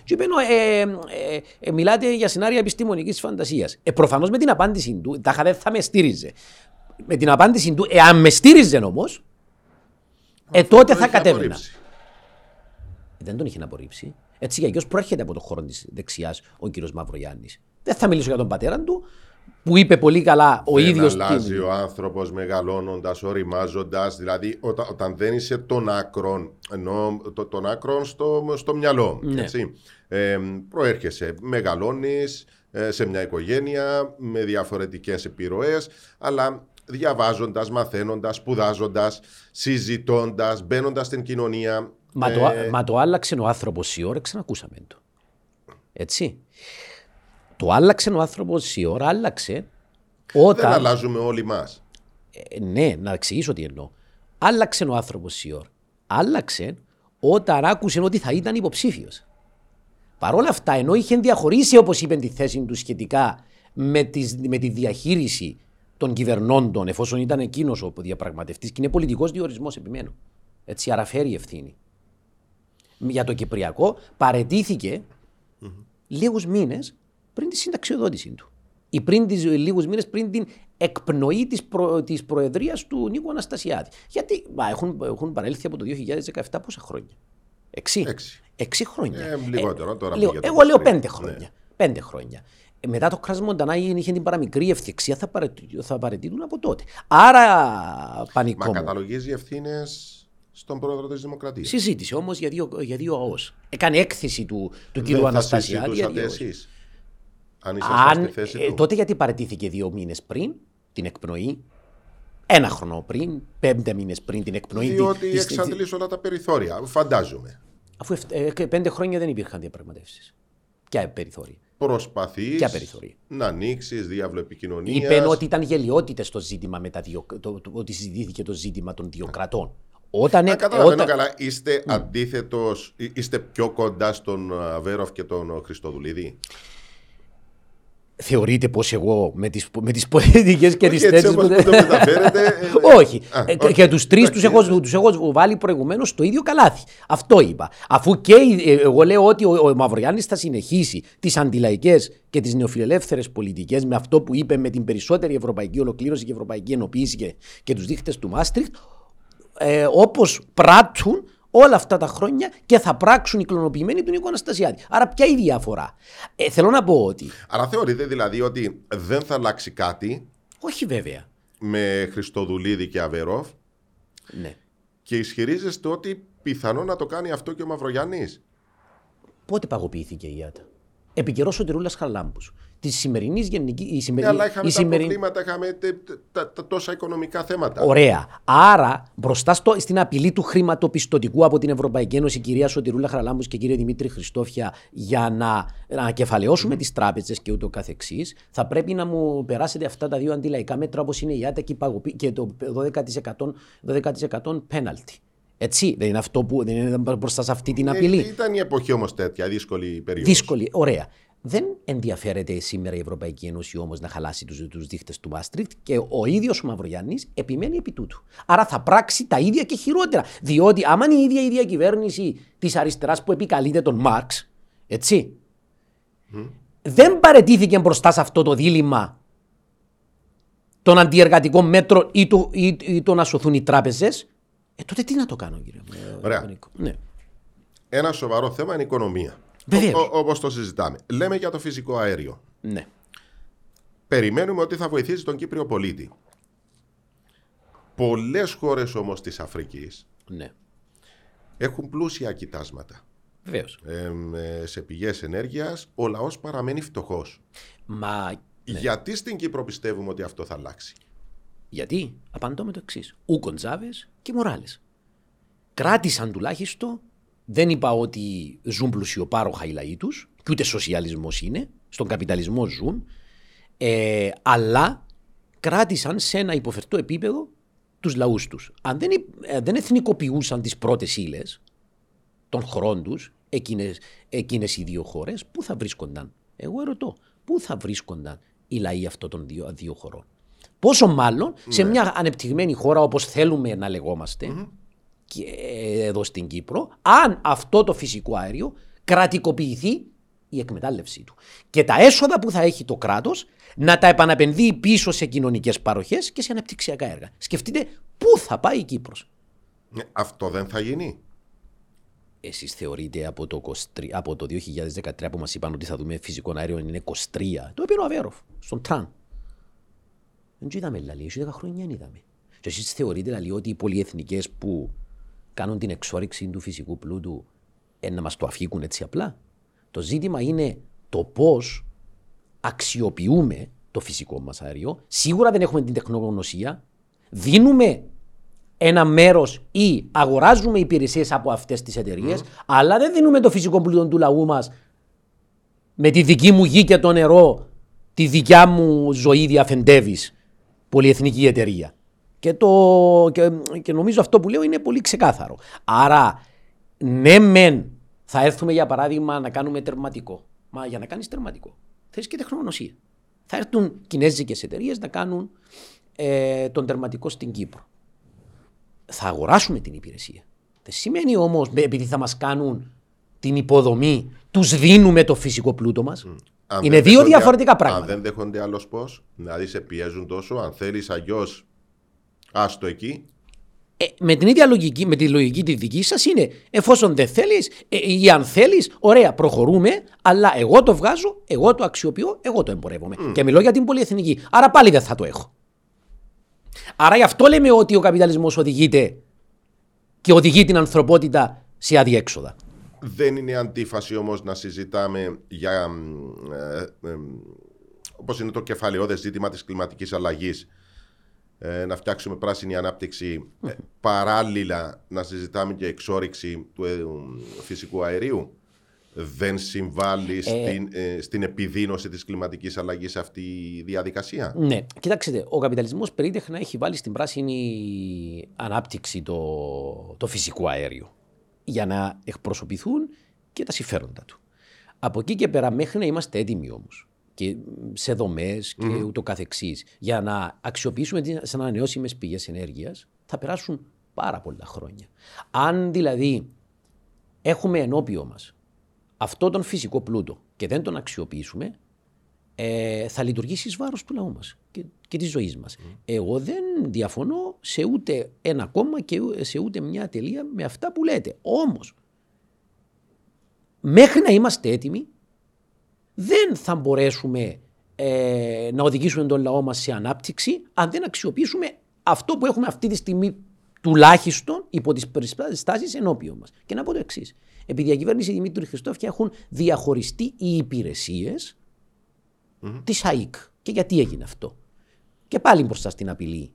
Και είπε, ε, ε, ε, μιλάτε για σενάρια επιστημονικής φαντασίας. Ε, προφανώς με την απάντηση του, τάχα δεν θα με στήριζε. Με την απάντηση του, εάν με στήριζε όμως, ε, Αυτό τότε το θα έχει κατέβαινα. απορρίψει. Δεν τον είχε απορρίψει. Έτσι, για ποιος προέρχεται από το χώρο της δεξιάς ο κύριος Μαυρογιάννης. Δεν θα μιλήσω για τον πατέρα του, που είπε πολύ καλά ο Δεν ίδιος. αλλάζει ο άνθρωπος μεγαλώνοντας, οριμάζοντας. Δηλαδή, όταν, όταν δεν είσαι των άκρων, ενώ το, των άκρων στο, στο μυαλό. Ναι. Έτσι. Ε, προέρχεσαι, μεγαλώνεις σε μια οικογένεια με διαφορετικές επιρροές, αλλά διαβάζοντας, μαθαίνοντας, σπουδάζοντας, συζητώντας, μπαίνοντας στην κοινωνία. Μα, ε, το, μα το άλλαξε ο άνθρωπος η ώρα, ξανακούσαμε το. Έτσι. Το άλλαξε ο άνθρωπος η ώρα, άλλαξε δεν όταν. αλλάζουμε όλοι μας. Ε, ναι, να εξηγήσω τι εννοώ. Άλλαξε ο άνθρωπος η ώρα. Άλλαξε όταν άκουσε ότι θα ήταν υποψήφιος. Παρ' όλα αυτά, ενώ είχε διαχωρίσει, όπως είπε, τη θέση του σχετικά με, τις, με τη διαχείριση των κυβερνώντων, εφόσον ήταν εκείνος ο διαπραγματευτής και είναι πολιτικός διορισμός, επιμένω. Έτσι, άρα φέρει ευθύνη. Για το Κυπριακό παρετήθηκε λίγους μήνες πριν τη συνταξιοδότηση του. Ή πριν τις, λίγους μήνες πριν την εκπνοή της, προ, της προεδρίας του Νίκου Αναστασιάδη. Γιατί μα, έχουν, έχουν παρέλθει από το 2017 πόσα χρόνια; Έξι. Έξι. Έξι χρόνια. Ε, λιγότερο, τώρα λίγο- πήγε το εγώ λέω 23. πέντε Ναι. χρόνια. Πέντε χρόνια. Ε, μετά το κράτο Μοντανά είχε την παραμικρή ευθυξία, θα, παρετή, θα παρετήτουν από τότε. Άρα, πανικό. Μα μου. καταλογίζει ευθύνες στον πρόεδρο της Δημοκρατίας. Συζήτησε όμως για δύο, για δύο ΑΟΣ. Έκανε έκθεση του, του κ. Δεν θα Αναστασιάδη. για συζητούσατε δύο ΑΟΣ. εσείς. Αν ήσασταν Αν, στη θέση ε, του. τότε γιατί παρετήθηκε δύο μήνες πριν την εκπνοή, ένα χρόνο πριν, πέντε μήνες πριν την εκπνοή. Διότι της- της- εξαντλείς όλα τα περιθώρια. Φαντάζομαι. Αφού εφ- ε, και πέντε χρόνια δεν υπήρχαν διαπραγματεύσεις. Ποια περιθώρια; Προσπαθείς Ποια περιθώρια; να ανοίξεις διάβλο επικοινωνίας. Είπε ότι ήταν γελιότητες το ζήτημα με τα δύο, το, το- ότι συζητήθηκε το ζήτημα των δύο κρατών. Όταν, Αν ε, καταλαβαίνω όταν- καλά, είστε αντίθετος, ή- είστε πιο κοντά στον α, Βέροφ και τον Χριστοδουλίδη; Θεωρείτε πως εγώ με τις με τις πολιτικές και τις Όχι, έτσι θέσεις όπως μου το μεταφέρετε, ε, Όχι. α, Ε, οκ. Και τους τρεις τους Εντάξει. έχω, τους έχω βάλει προηγουμένως στο ίδιο καλάθι. Αυτό είπα. Αφού και οι- ε, εγώ λέω ότι ο, ο Μαυρογιάννη θα συνεχίσει τις αντιλαϊκές και τις νεοφιλελεύθερες πολιτικές με αυτό που είπε με την περισσότερη ευρωπαϊκή ολοκλήρωση και ευρωπαϊκή ενοποίηση και, και τους δείχτες του Μάστριχτ, ε, όπως πράττουν όλα αυτά τα χρόνια και θα πράξουν οι κλωνοποιημένοι του Νίκο Αναστασιάδη. Άρα, ποια η διαφορά; Ε, θέλω να πω ότι. Αλλά θεωρείτε δηλαδή ότι δεν θα αλλάξει κάτι; Όχι βέβαια. με Χριστοδουλίδη και Αβερόφ; Ναι. και ισχυρίζεστε ότι πιθανό να το κάνει αυτό και ο Μαυρογιάννης; Πότε παγωποιήθηκε η ΙΑΤΑ. Επικαιρό ο Τυρούλα Χαρλάμπου. Της σημερινής γενική. Η Ναι, σημερινή, αλλά είχαμε η τα σημερινή- προβλήματα, είχαμε τε- τε- τα, τα τόσα οικονομικά θέματα. Ωραία. Άρα, μπροστά στο, στην απειλή του χρηματοπιστωτικού από την Ευρωπαϊκή Ένωση, κυρία Σωτηρούλα Χαραλάμπους και κύριε Δημήτρη Χριστόφια, για να, να ανακεφαλαιώσουμε τις τράπεζες και ούτω καθεξής, θα πρέπει να μου περάσετε αυτά τα δύο αντιλαϊκά μέτρα όπως είναι η ΙΑΤΑ και, η παγωπή- και το 12%, 12% πέναλτι. Έτσι, δεν είναι αυτό που δεν είναι μπροστά σε αυτή την Ε, απειλή. ήταν η εποχή όμως τέτοια, δύσκολη περίοδος. Δύσκολη, ωραία. Δεν ενδιαφέρεται σήμερα η Ευρωπαϊκή Ένωση όμως να χαλάσει τους τους δείχτες του Μάστριχτ και ο ίδιος ο Μαυρογιάννης επιμένει επί τούτου. Άρα θα πράξει τα ίδια και χειρότερα. Διότι άμα είναι η ίδια η διακυβέρνηση της αριστεράς που επικαλείται τον Μάρξ, έτσι, δεν παρετήθηκε μπροστά σε αυτό το δίλημα των αντιεργατικών μέτρων ή το, ή, ή το να σωθούν οι τράπεζες, ε, τότε τι να το κάνω, κύριε ε, Ωραία. Πανίκο. Ναι. Ένα σοβαρό θέμα είναι η οικονομία. Βεβαίως. Όπως το συζητάμε. Λέμε για το φυσικό αέριο. ναι. Περιμένουμε ότι θα βοηθήσει τον Κύπριο πολίτη. Πολλές χώρες όμως της Αφρικής ναι. έχουν πλούσια κοιτάσματα. Βεβαίως. Εμ, ε, σε πηγές ενέργειας ο λαός παραμένει φτωχός. Μα Γιατί στην Κύπρο πιστεύουμε ότι αυτό θα αλλάξει; Γιατί, απαντώ με το εξής. Ούκο Τζάβε και Μοράλες. Κράτησαν τουλάχιστον δεν είπα ότι ζουν πλουσιοπάροχα οι λαοί τους, και ούτε σοσιαλισμός είναι. Στον καπιταλισμό ζουν. Ε, αλλά κράτησαν σε ένα υποφερτό επίπεδο τους λαούς τους. Αν δεν, ε, δεν εθνικοποιούσαν τις πρώτες ύλες των χωρών τους, εκείνες, εκείνες οι δύο χώρες, πού θα βρίσκονταν; Εγώ ερωτώ, πού θα βρίσκονταν οι λαοί αυτών των δύο, δύο χωρών; Πόσο μάλλον σε μια ανεπτυγμένη χώρα όπως θέλουμε να λεγόμαστε, και εδώ στην Κύπρο, αν αυτό το φυσικό αέριο κρατικοποιηθεί η εκμετάλλευσή του. Και τα έσοδα που θα έχει το κράτος να τα επαναπενδύει πίσω σε κοινωνικές παροχές και σε αναπτυξιακά έργα. Σκεφτείτε πού θα πάει η Κύπρος. Ε, Αυτό δεν θα γίνει. Εσείς θεωρείτε από το, 23, από το 2013 που μας είπαν ότι θα δούμε φυσικό αέριο είναι 23, το είπε ο Αβέροφ στον Τραν. Δεν το είδαμε, λέει, έτσι 10 χρόνια δεν είδαμε. Και εσείς θεωρείτε, λέει, ότι οι πολυεθνικές που κάνουν την εξόριξη του φυσικού πλούτου ε, να μας το αφήκουν έτσι απλά. Το ζήτημα είναι το πώς αξιοποιούμε το φυσικό μας αέριο. Σίγουρα δεν έχουμε την τεχνογνωσία. Δίνουμε ένα μέρος ή αγοράζουμε υπηρεσίες από αυτές τις εταιρείες, αλλά δεν δίνουμε το φυσικό πλούτο του λαού μας με τη δική μου γη και το νερό, τη δικιά μου ζωή διαφεντεύεις πολυεθνική εταιρεία. Και, το, και, και νομίζω αυτό που λέω είναι πολύ ξεκάθαρο. Άρα, ναι, μεν θα έρθουμε για παράδειγμα να κάνουμε τερματικό. Μα για να κάνεις τερματικό θέλει και τεχνογνωσία. Θα έρθουν κινέζικες εταιρείες να κάνουν ε, τον τερματικό στην Κύπρο. Θα αγοράσουμε την υπηρεσία. Δεν σημαίνει όμως επειδή θα μας κάνουν την υποδομή, τους δίνουμε το φυσικό πλούτο μας. Αν Είναι δεν δύο δέχονται- διαφορετικά Αν πράγματα. δεν δέχονται άλλος πώς, δηλαδή σε πιέζουν τόσο, αν θέλεις αλλιώς, άστο εκεί. Ε, με την ίδια λογική, με τη λογική τη δική σας είναι εφόσον δεν θέλεις ή αν θέλεις, ωραία, προχωρούμε, αλλά εγώ το βγάζω, εγώ το αξιοποιώ, εγώ το εμπορεύομαι. Και μιλώ για την πολυεθνική. Άρα πάλι δεν θα το έχω. Άρα γι' αυτό λέμε ότι ο καπιταλισμός οδηγείται και οδηγεί την ανθρωπότητα σε αδιέξοδα. Δεν είναι αντίφαση όμως να συζητάμε για. μ, Ε, ε, Όπως είναι το κεφαλαιόδες ζήτημα της κλιματικής αλλαγής, ε, να φτιάξουμε πράσινη ανάπτυξη, ε, παράλληλα να συζητάμε και εξόριξη του ε, φυσικού αερίου. Δεν συμβάλλει στην, ε, στην επιδείνωση της κλιματικής αλλαγής αυτή η διαδικασία. Ναι, κοιτάξτε, ο καπιταλισμός περίτεχνα έχει βάλει στην πράσινη ανάπτυξη το, το φυσικό αέριο για να εκπροσωπηθούν και τα συμφέροντα του. Από εκεί και πέρα μέχρι να είμαστε έτοιμοι όμως και σε δομές και ούτω καθεξής για να αξιοποιήσουμε τις ανανεώσιμες πηγές ενέργειας θα περάσουν πάρα πολλά χρόνια. Αν δηλαδή έχουμε ενώπιό μας αυτό τον φυσικό πλούτο και δεν τον αξιοποιήσουμε, ε, θα λειτουργήσει εις βάρος του λαού μας και, και της ζωής μας. Εγώ δεν διαφωνώ σε ούτε ένα κόμμα και ου- σε ούτε μια τελεία με αυτά που λέτε. Όμως, μέχρι να είμαστε έτοιμοι, δεν θα μπορέσουμε ε, να οδηγήσουμε τον λαό μας σε ανάπτυξη αν δεν αξιοποιήσουμε αυτό που έχουμε αυτή τη στιγμή τουλάχιστον υπό τις περιστάσεις ενώπιον μας. Και να πω το εξής. Επί διακυβέρνηση Δημήτρη Χριστόφια έχουν διαχωριστεί οι υπηρεσίες της ΑΕΚ. Και γιατί έγινε αυτό; Και πάλι μπροστά στην απειλή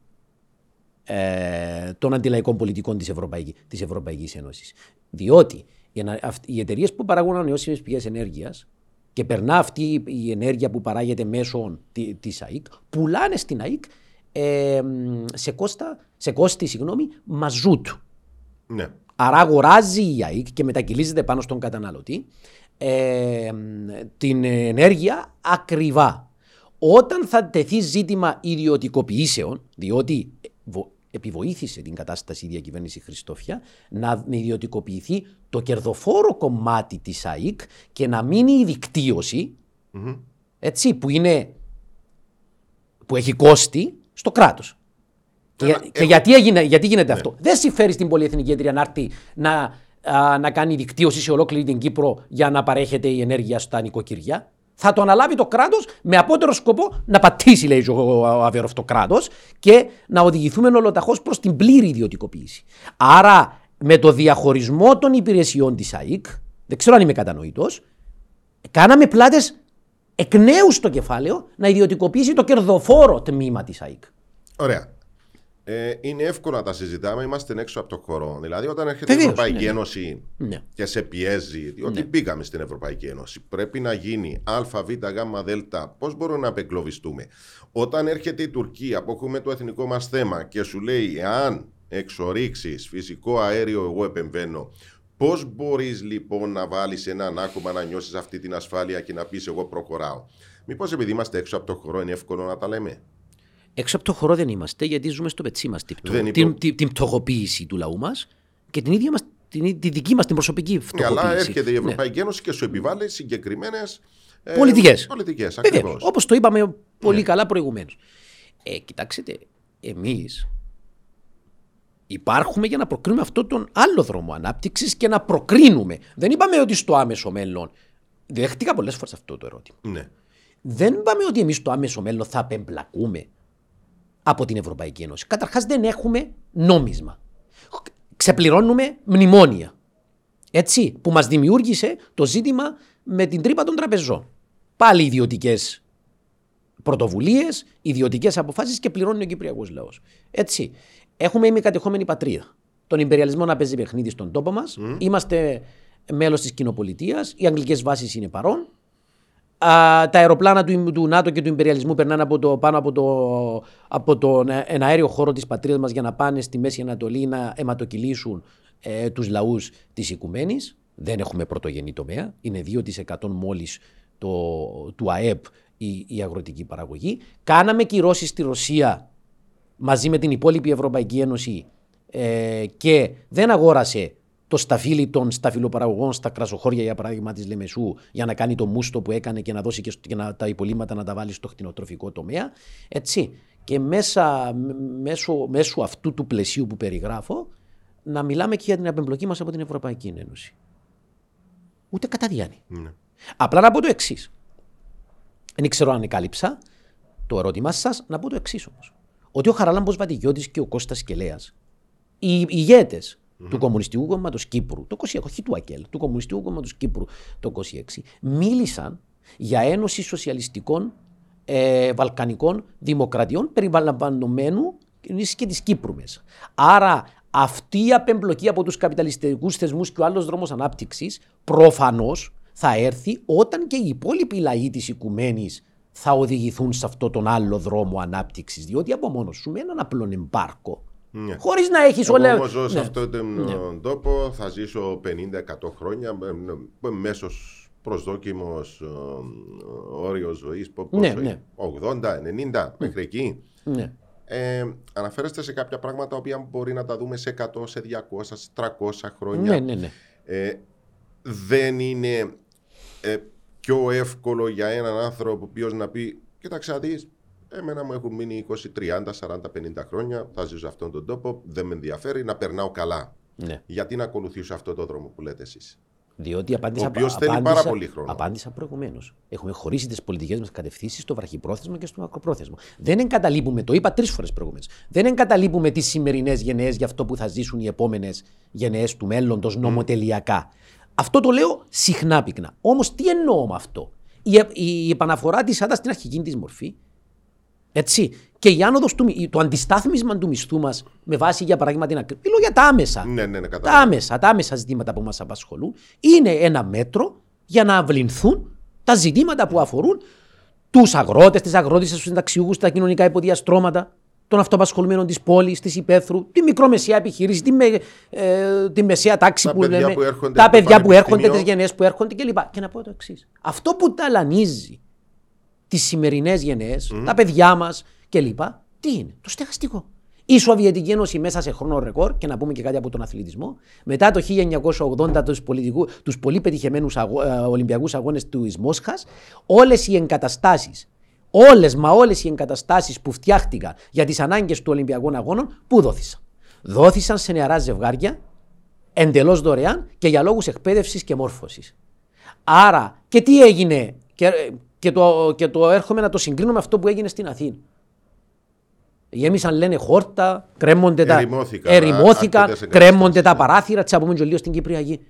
ε, των αντιλαϊκών πολιτικών της, Ευρωπαϊκή, της Ευρωπαϊκής Ένωσης. Διότι οι, ανα- αυτ- οι εταιρείες που παράγουν ανανεώσιμες πηγές ενέργειας και περνά αυτή η ενέργεια που παράγεται μέσω τη- της ΑΕΚ, πουλάνε στην ΑΕΚ ε, μ, σε, κόστα, σε κόστη συγγνώμη, μαζούτ. Ναι. Άρα αγοράζει η ΑΕΚ και μετακυλίζεται πάνω στον καταναλωτή ε, την ενέργεια ακριβά. Όταν θα τεθεί ζήτημα ιδιωτικοποιήσεων, διότι βο- επιβοήθησε την κατάσταση η διακυβέρνηση Χριστόφια, να ιδιωτικοποιηθεί το κερδοφόρο κομμάτι της ΑΕΚ και να μείνει η δικτύωση, έτσι, που, είναι, που έχει κόστη στο κράτος. Και, Ένα- και έχω- γιατί, έγινε, γιατί γίνεται αυτό; Δεν συμφέρει στην πολυεθνική εταιρεία να έρθει να, α, να κάνει δικτύωση σε ολόκληρη την Κύπρο για να παρέχεται η ενέργεια στα νοικοκυριά; Θα το αναλάβει το κράτος με απότερο σκοπό να πατήσει, λέει ο, ο Αβέροφ, το κράτο και να οδηγηθούμε ολοταχώς προς την πλήρη ιδιωτικοποίηση. Άρα, με το διαχωρισμό των υπηρεσιών της ΑΕΚ, δεν ξέρω αν είμαι κατανοητός, κάναμε πλάτες εκ νέου στο κεφάλαιο να ιδιωτικοποιήσει το κερδοφόρο τμήμα της ΑΕΚ. Ωραία. Ε, είναι εύκολο να τα συζητάμε, είμαστε έξω από το χώρο. Δηλαδή, όταν έρχεται Βεβαίως, η Ευρωπαϊκή ναι, ναι. Ένωση Ναι. και σε πιέζει, διότι Ναι. μπήκαμε στην Ευρωπαϊκή Ένωση, πρέπει να γίνει Α, Β, Γ, Δ, πώς μπορούμε να απεγκλωβιστούμε. Όταν έρχεται η Τουρκία που έχουμε το εθνικό μας θέμα και σου λέει, εάν εξορίξεις φυσικό αέριο, εγώ επεμβαίνω. Πώς μπορείς λοιπόν να βάλεις έναν άκουμα να νιώσεις αυτή την ασφάλεια και να πεις Εγώ προχωράω. Μήπως επειδή είμαστε έξω από το χώρο είναι εύκολο να τα λέμε; Έξω από το χώρο δεν είμαστε γιατί ζούμε στο πετσί μας την, Δεν την, υπο- την, την πτωχοποίηση του λαού μας και την ίδια μας, την, τη δική μας την προσωπική Ναι, φτωχοποίηση. αλλά έρχεται η Ναι. Ευρωπαϊκή Ένωση και σου επιβάλλει συγκεκριμένες. Πολιτικές. Πολιτικές, Βεβαίως, ακριβώς. όπως το είπαμε πολύ Ναι. καλά προηγουμένως. Ε, κοιτάξτε, εμείς υπάρχουμε για να προκρίνουμε αυτό τον άλλο δρόμο ανάπτυξης και να προκρίνουμε. Δεν είπαμε ότι στο άμεσο μέλλον, δέχτηκα πολλές φορές αυτό το ερώτημα. Ναι. Δεν είπαμε ότι εμείς στο άμεσο μέλλον θα απεμπλακούμε από την Ευρωπαϊκή Ένωση. Καταρχάς δεν έχουμε νόμισμα. Ξεπληρώνουμε μνημόνια. Έτσι, που μας δημιούργησε το ζήτημα με την τρύπα των τραπεζών. Πάλι ιδιωτικές πρωτοβουλίες, ιδιωτικές αποφάσεις και πληρώνει ο Κυπριακός λαός. Έτσι. Έχουμε ημικατεχόμενη πατρίδα. Τον υπεριαλισμό να παίζει παιχνίδι στον τόπο μας. Είμαστε μέλος της κοινοπολιτείας. Οι αγγλικές βάσεις είναι παρόν. Α, τα αεροπλάνα του, του ΝΑΤΟ και του υπεριαλισμού περνάνε από το, πάνω από, το, από τον ε, εναέριο χώρο της πατρίδας μας για να πάνε στη Μέση Ανατολή να αιματοκυλήσουν ε, τους λαούς της οικουμένης. Δεν έχουμε πρωτογενή τομέα. Είναι 2% μόλις το, του ΑΕΠ η, η αγροτική παραγωγή. Κάναμε κυρώσεις στη Ρωσία μαζί με την υπόλοιπη Ευρωπαϊκή Ένωση ε, και δεν αγόρασε το σταφύλι των σταφυλοπαραγωγών στα κρασοχώρια, για παράδειγμα της Λεμεσού, για να κάνει το μούστο που έκανε και να δώσει και, στο- και να, τα υπολείμματα να τα βάλει στο κτηνοτροφικό τομέα. Έτσι. Και μέσα, μ- μέσω, μέσω αυτού του πλαισίου που περιγράφω, να μιλάμε και για την απεμπλοκή μας από την Ευρωπαϊκή Ένωση. Ούτε κατά διάνοια. ναι. Απλά να πω το εξής. Δεν ξέρω αν κάλυψα το ερώτημά σας, να πω το εξής όμως. Ότι ο Χαράλαμπος Βατιγιώτης και ο Κώστας Κελέας, οι ηγέτες του Κομμουνιστικού Κόμματος Κύπρου, το 26, όχι του ΑΚΕΛ, του Κομμουνιστικού Κόμματος Κύπρου το 26, μίλησαν για ένωση σοσιαλιστικών ε, βαλκανικών δημοκρατιών περιλαμβανομένου και της Κύπρου μέσα. Άρα αυτή η απεμπλοκή από τους καπιταλιστικούς θεσμούς και ο άλλος δρόμος ανάπτυξης προφανώς θα έρθει όταν και οι υπόλοιποι λαοί της οικουμένης θα οδηγηθούν σε αυτό τον άλλο δρόμο ανάπτυξης. Διότι από μόνος σου με έναν απλό εμπάρκο, Ναι. χωρίς να έχεις Εγώ όλα... όμως ζω σε Ναι. αυτόν τον ε, τόπο, θα ζήσω 50-100 χρόνια, με- με- μέσος προσδόκιμος ε, όριος ζωής, πο- Ναι, πόσο ναι. είναι, 80-90 μέχρι εκεί. Ναι. Ε, αναφέρεστε σε κάποια πράγματα τα οποία μπορεί να τα δούμε σε 100, σε 200, σε 300 χρόνια. Ναι, ναι, ναι. Ε, δεν είναι ε, πιο εύκολο για έναν άνθρωπο ο να πει Κοίταξε να δεις, εμένα μου έχουν μείνει 20, 30, 40, 50 χρόνια, θα ζήσω σε αυτόν τον τόπο, δεν με ενδιαφέρει να περνάω καλά. ναι. Γιατί να ακολουθήσω αυτό το δρόμο που λέτε εσείς; Διότι απάντησα, Ο οποίος θέλει απάντησα- πάρα πολύ χρόνο. Απάντησα προηγουμένως. Έχουμε χωρίσει τις πολιτικές μας κατευθύνσεις στο βραχυπρόθεσμο και στο μακροπρόθεσμο. Δεν εγκαταλείπουμε, το είπα τρεις φορές προηγουμένως, δεν εγκαταλείπουμε τις σημερινές γενναίες για αυτό που θα ζήσουν οι επόμενες γενναίες του μέλλοντος νομοτελειακά. Αυτό το λέω συχνά πυκνά. Όμως τι εννοώ με αυτό; Η, η, η επαναφορά της ΑΤΑ στην αρχική της μορφή έτσι. Και η άνοδος του, μι- το αντιστάθμισμα του μισθού μας με βάση για παράδειγμα την ακρίβεια. Μιλώ για τα άμεσα. Ναι, ναι, ναι, Τα κατάλαβα. άμεσα, τα άμεσα ζητήματα που μας απασχολούν είναι ένα μέτρο για να αυλυνθούν τα ζητήματα που αφορούν τους αγρότες, τις αγρότησες, τους συνταξιούχους, τα κοινωνικά υποδιαστρώματα των αυτοαπασχολουμένων της πόλης, της υπαίθρου, τη μικρομεσαία επιχείρηση, τη, με, ε, τη μεσαία τάξη Τα που παιδιά λέμε, που έρχονται τα από το παιδιά που έρχονται, πανεπιστήμιο. τις γενναίες που έρχονται κλπ. Και να πω το εξής. Αυτό που ταλανίζει τις σημερινές γενναίες, τα παιδιά μας κλπ. Τι είναι, το στεγαστικό. Η Σοβιετική Ένωση μέσα σε χρόνο ρεκόρ, και να πούμε και κάτι από τον αθλητισμό, μετά το 1980 τους, πολιτικού, τους πολύ πετυχεμένους αγω, ε, Ολυμπιακούς Αγώνες του Μόσχας, όλες οι εγκαταστάσεις, όλες μα όλες οι εγκαταστάσεις που φτιάχτηκαν για τις ανάγκες του Ολυμπιακών Αγώνων, πού δόθησαν; Δόθησαν σε νεαρά ζευγάρια, εντελώς δωρεάν και για λόγους εκπαίδευσης και μόρφωσης. Άρα, και τι έγινε, και, και, το, και το έρχομαι να το συγκρίνω με αυτό που έγινε στην Αθήνα. Γέμισαν λένε χόρτα, κρέμονται τα, Ερημώθηκαν, ερημώθηκαν, αρκετές κρέμονται τα εγκαταστάσεις, ναι. παράθυρα, τσι πούμε και λίγο στην Κυπριακή.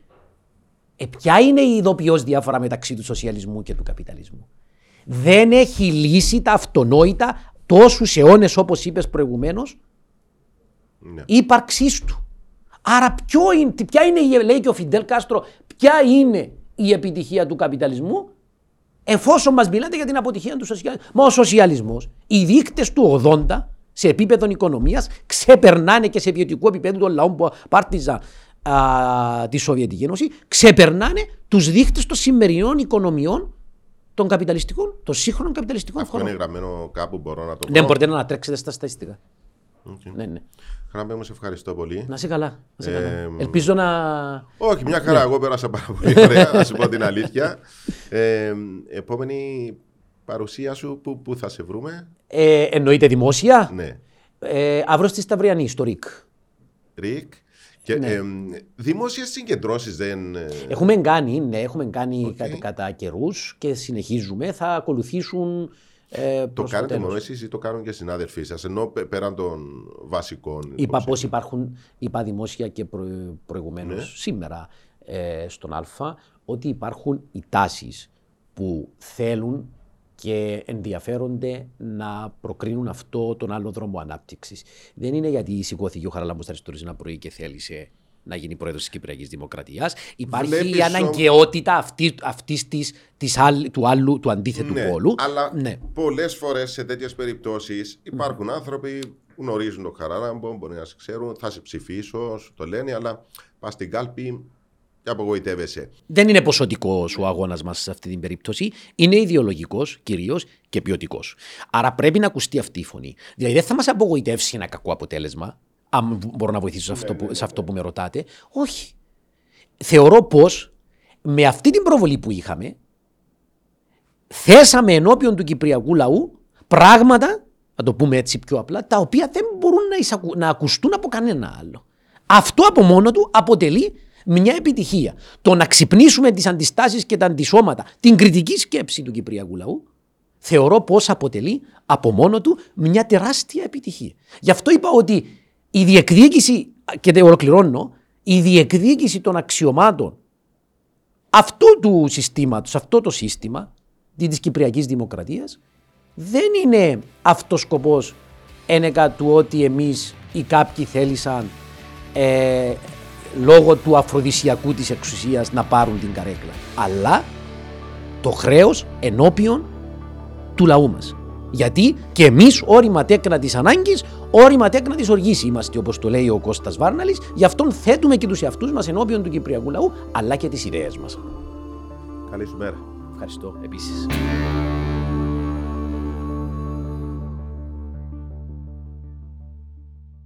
Ε, ποια είναι η ειδοποιώς διάφορα μεταξύ του σοσιαλισμού και του καπιταλισμού; Δεν έχει λύσει τα αυτονόητα τόσους αιώνες όπως είπες προηγουμένως Ναι. ύπαρξής του. Άρα ποιο είναι, ποια είναι, η- λέει και ο Φιντέλ Κάστρο, ποια είναι η επιτυχία του καπιταλισμού; Εφόσον μας μιλάτε για την αποτυχία του σοσιαλισμού. Μα ο σοσιαλισμός, οι δείκτες του 80 σε επίπεδο οικονομίας ξεπερνάνε και σε βιωτικού επίπεδου των λαών που πάρτιζαν α, τη Σοβιετική Ένωση, ξεπερνάνε τους δείκτες των σημερινών οικονομιών των καπιταλιστικών, των σύγχρονων καπιταλιστικών Αυτό είναι χωρών. γραμμένο κάπου, μπορώ να το Δεν πω. μπορείτε να ανατρέξετε στα στατιστικά. Ναι, ναι. Χράμπε μου, σε ευχαριστώ πολύ. Να είσαι καλά. Να είσαι καλά. Ε, Ελπίζω να. Όχι, μια Ναι. χαρά. Εγώ πέρασα πάρα πολύ ωραία, να σου πω την αλήθεια. Ε, επόμενη παρουσία σου, που, που θα σε βρούμε; Ε, εννοείται δημόσια. Ναι. Ε, αύριο στη Σταυριανή, στο ΡΙΚ. ΡΙΚ. Και Ναι. ε, δημόσιες συγκεντρώσεις δεν... ε, Έχουμε κάνει, ναι, έχουμε κάνει Οκ. κατά, κατά καιρούς και συνεχίζουμε. Θα ακολουθήσουν. Ε, Το προς κάνετε τέλος. μόνο εσείς ή το κάνουν και συνάδελφοί σας, ενώ πε- πέραν των βασικών... Είπα υποψήφιων. πώ υπάρχουν, είπα δημόσια και προ, προηγουμένως Ναι. σήμερα ε, στον Α, ότι υπάρχουν οι τάσεις που θέλουν και ενδιαφέρονται να προκρίνουν αυτό τον άλλο δρόμο ανάπτυξης. Δεν είναι γιατί σηκώθηκε ο Χαραλάμπος Αριστοτέλης ένα πρωί και θέλησε να γίνει πρόεδρος της Κυπριακής Δημοκρατίας. Υπάρχει Βλέπεις η αναγκαιότητα αυτή, αυτής της, της άλλ- του άλλου, του αντίθετου Ναι, πόλου. αλλά Ναι. πολλές φορές σε τέτοιες περιπτώσεις υπάρχουν άνθρωποι που γνωρίζουν τον Χαράλαμπο, μπορεί να σε ξέρουν, θα σε ψηφίσω, σου το λένε, αλλά πας στην κάλπη και απογοητεύεσαι. Δεν είναι ποσοτικό ο αγώνας μας σε αυτή την περίπτωση. Είναι ιδεολογικός κυρίως και ποιοτικός. Άρα πρέπει να ακουστεί αυτή η φωνή. Δηλαδή δεν θα μας απογοητεύσει ένα κακό αποτέλεσμα, αν μπορώ να βοηθήσω σε αυτό, που, σε αυτό που με ρωτάτε. Όχι. Θεωρώ πως με αυτή την προβολή που είχαμε, θέσαμε ενώπιον του Κυπριακού λαού πράγματα, να το πούμε έτσι πιο απλά, τα οποία δεν μπορούν να, εισακου- να ακουστούν από κανένα άλλο. Αυτό από μόνο του αποτελεί μια επιτυχία. Το να ξυπνήσουμε τις αντιστάσεις και τα αντισώματα, την κριτική σκέψη του Κυπριακού λαού, θεωρώ πως αποτελεί από μόνο του μια τεράστια επιτυχία. Γι' αυτό είπα ότι η διεκδίκηση, και δεν ολοκληρώνω, η διεκδίκηση των αξιωμάτων αυτού του συστήματος, αυτό το σύστημα της Κυπριακής Δημοκρατίας δεν είναι αυτός σκοπός ένεκα του ότι εμείς ή κάποιοι θέλησαν ε, λόγω του αφροδισιακού της εξουσίας να πάρουν την καρέκλα. Αλλά το χρέος ενώπιον του λαού μας. Γιατί και εμείς όρημα τέκνα της ανάγκης, όρημα τέκνα της οργής είμαστε όπως το λέει ο Κώστας Βάρναλης, γι' αυτόν θέτουμε και τους εαυτούς μας ενώπιον του Κυπριακού λαού, αλλά και τις ιδέες μας. Καλή σου μέρα. Ευχαριστώ επίσης.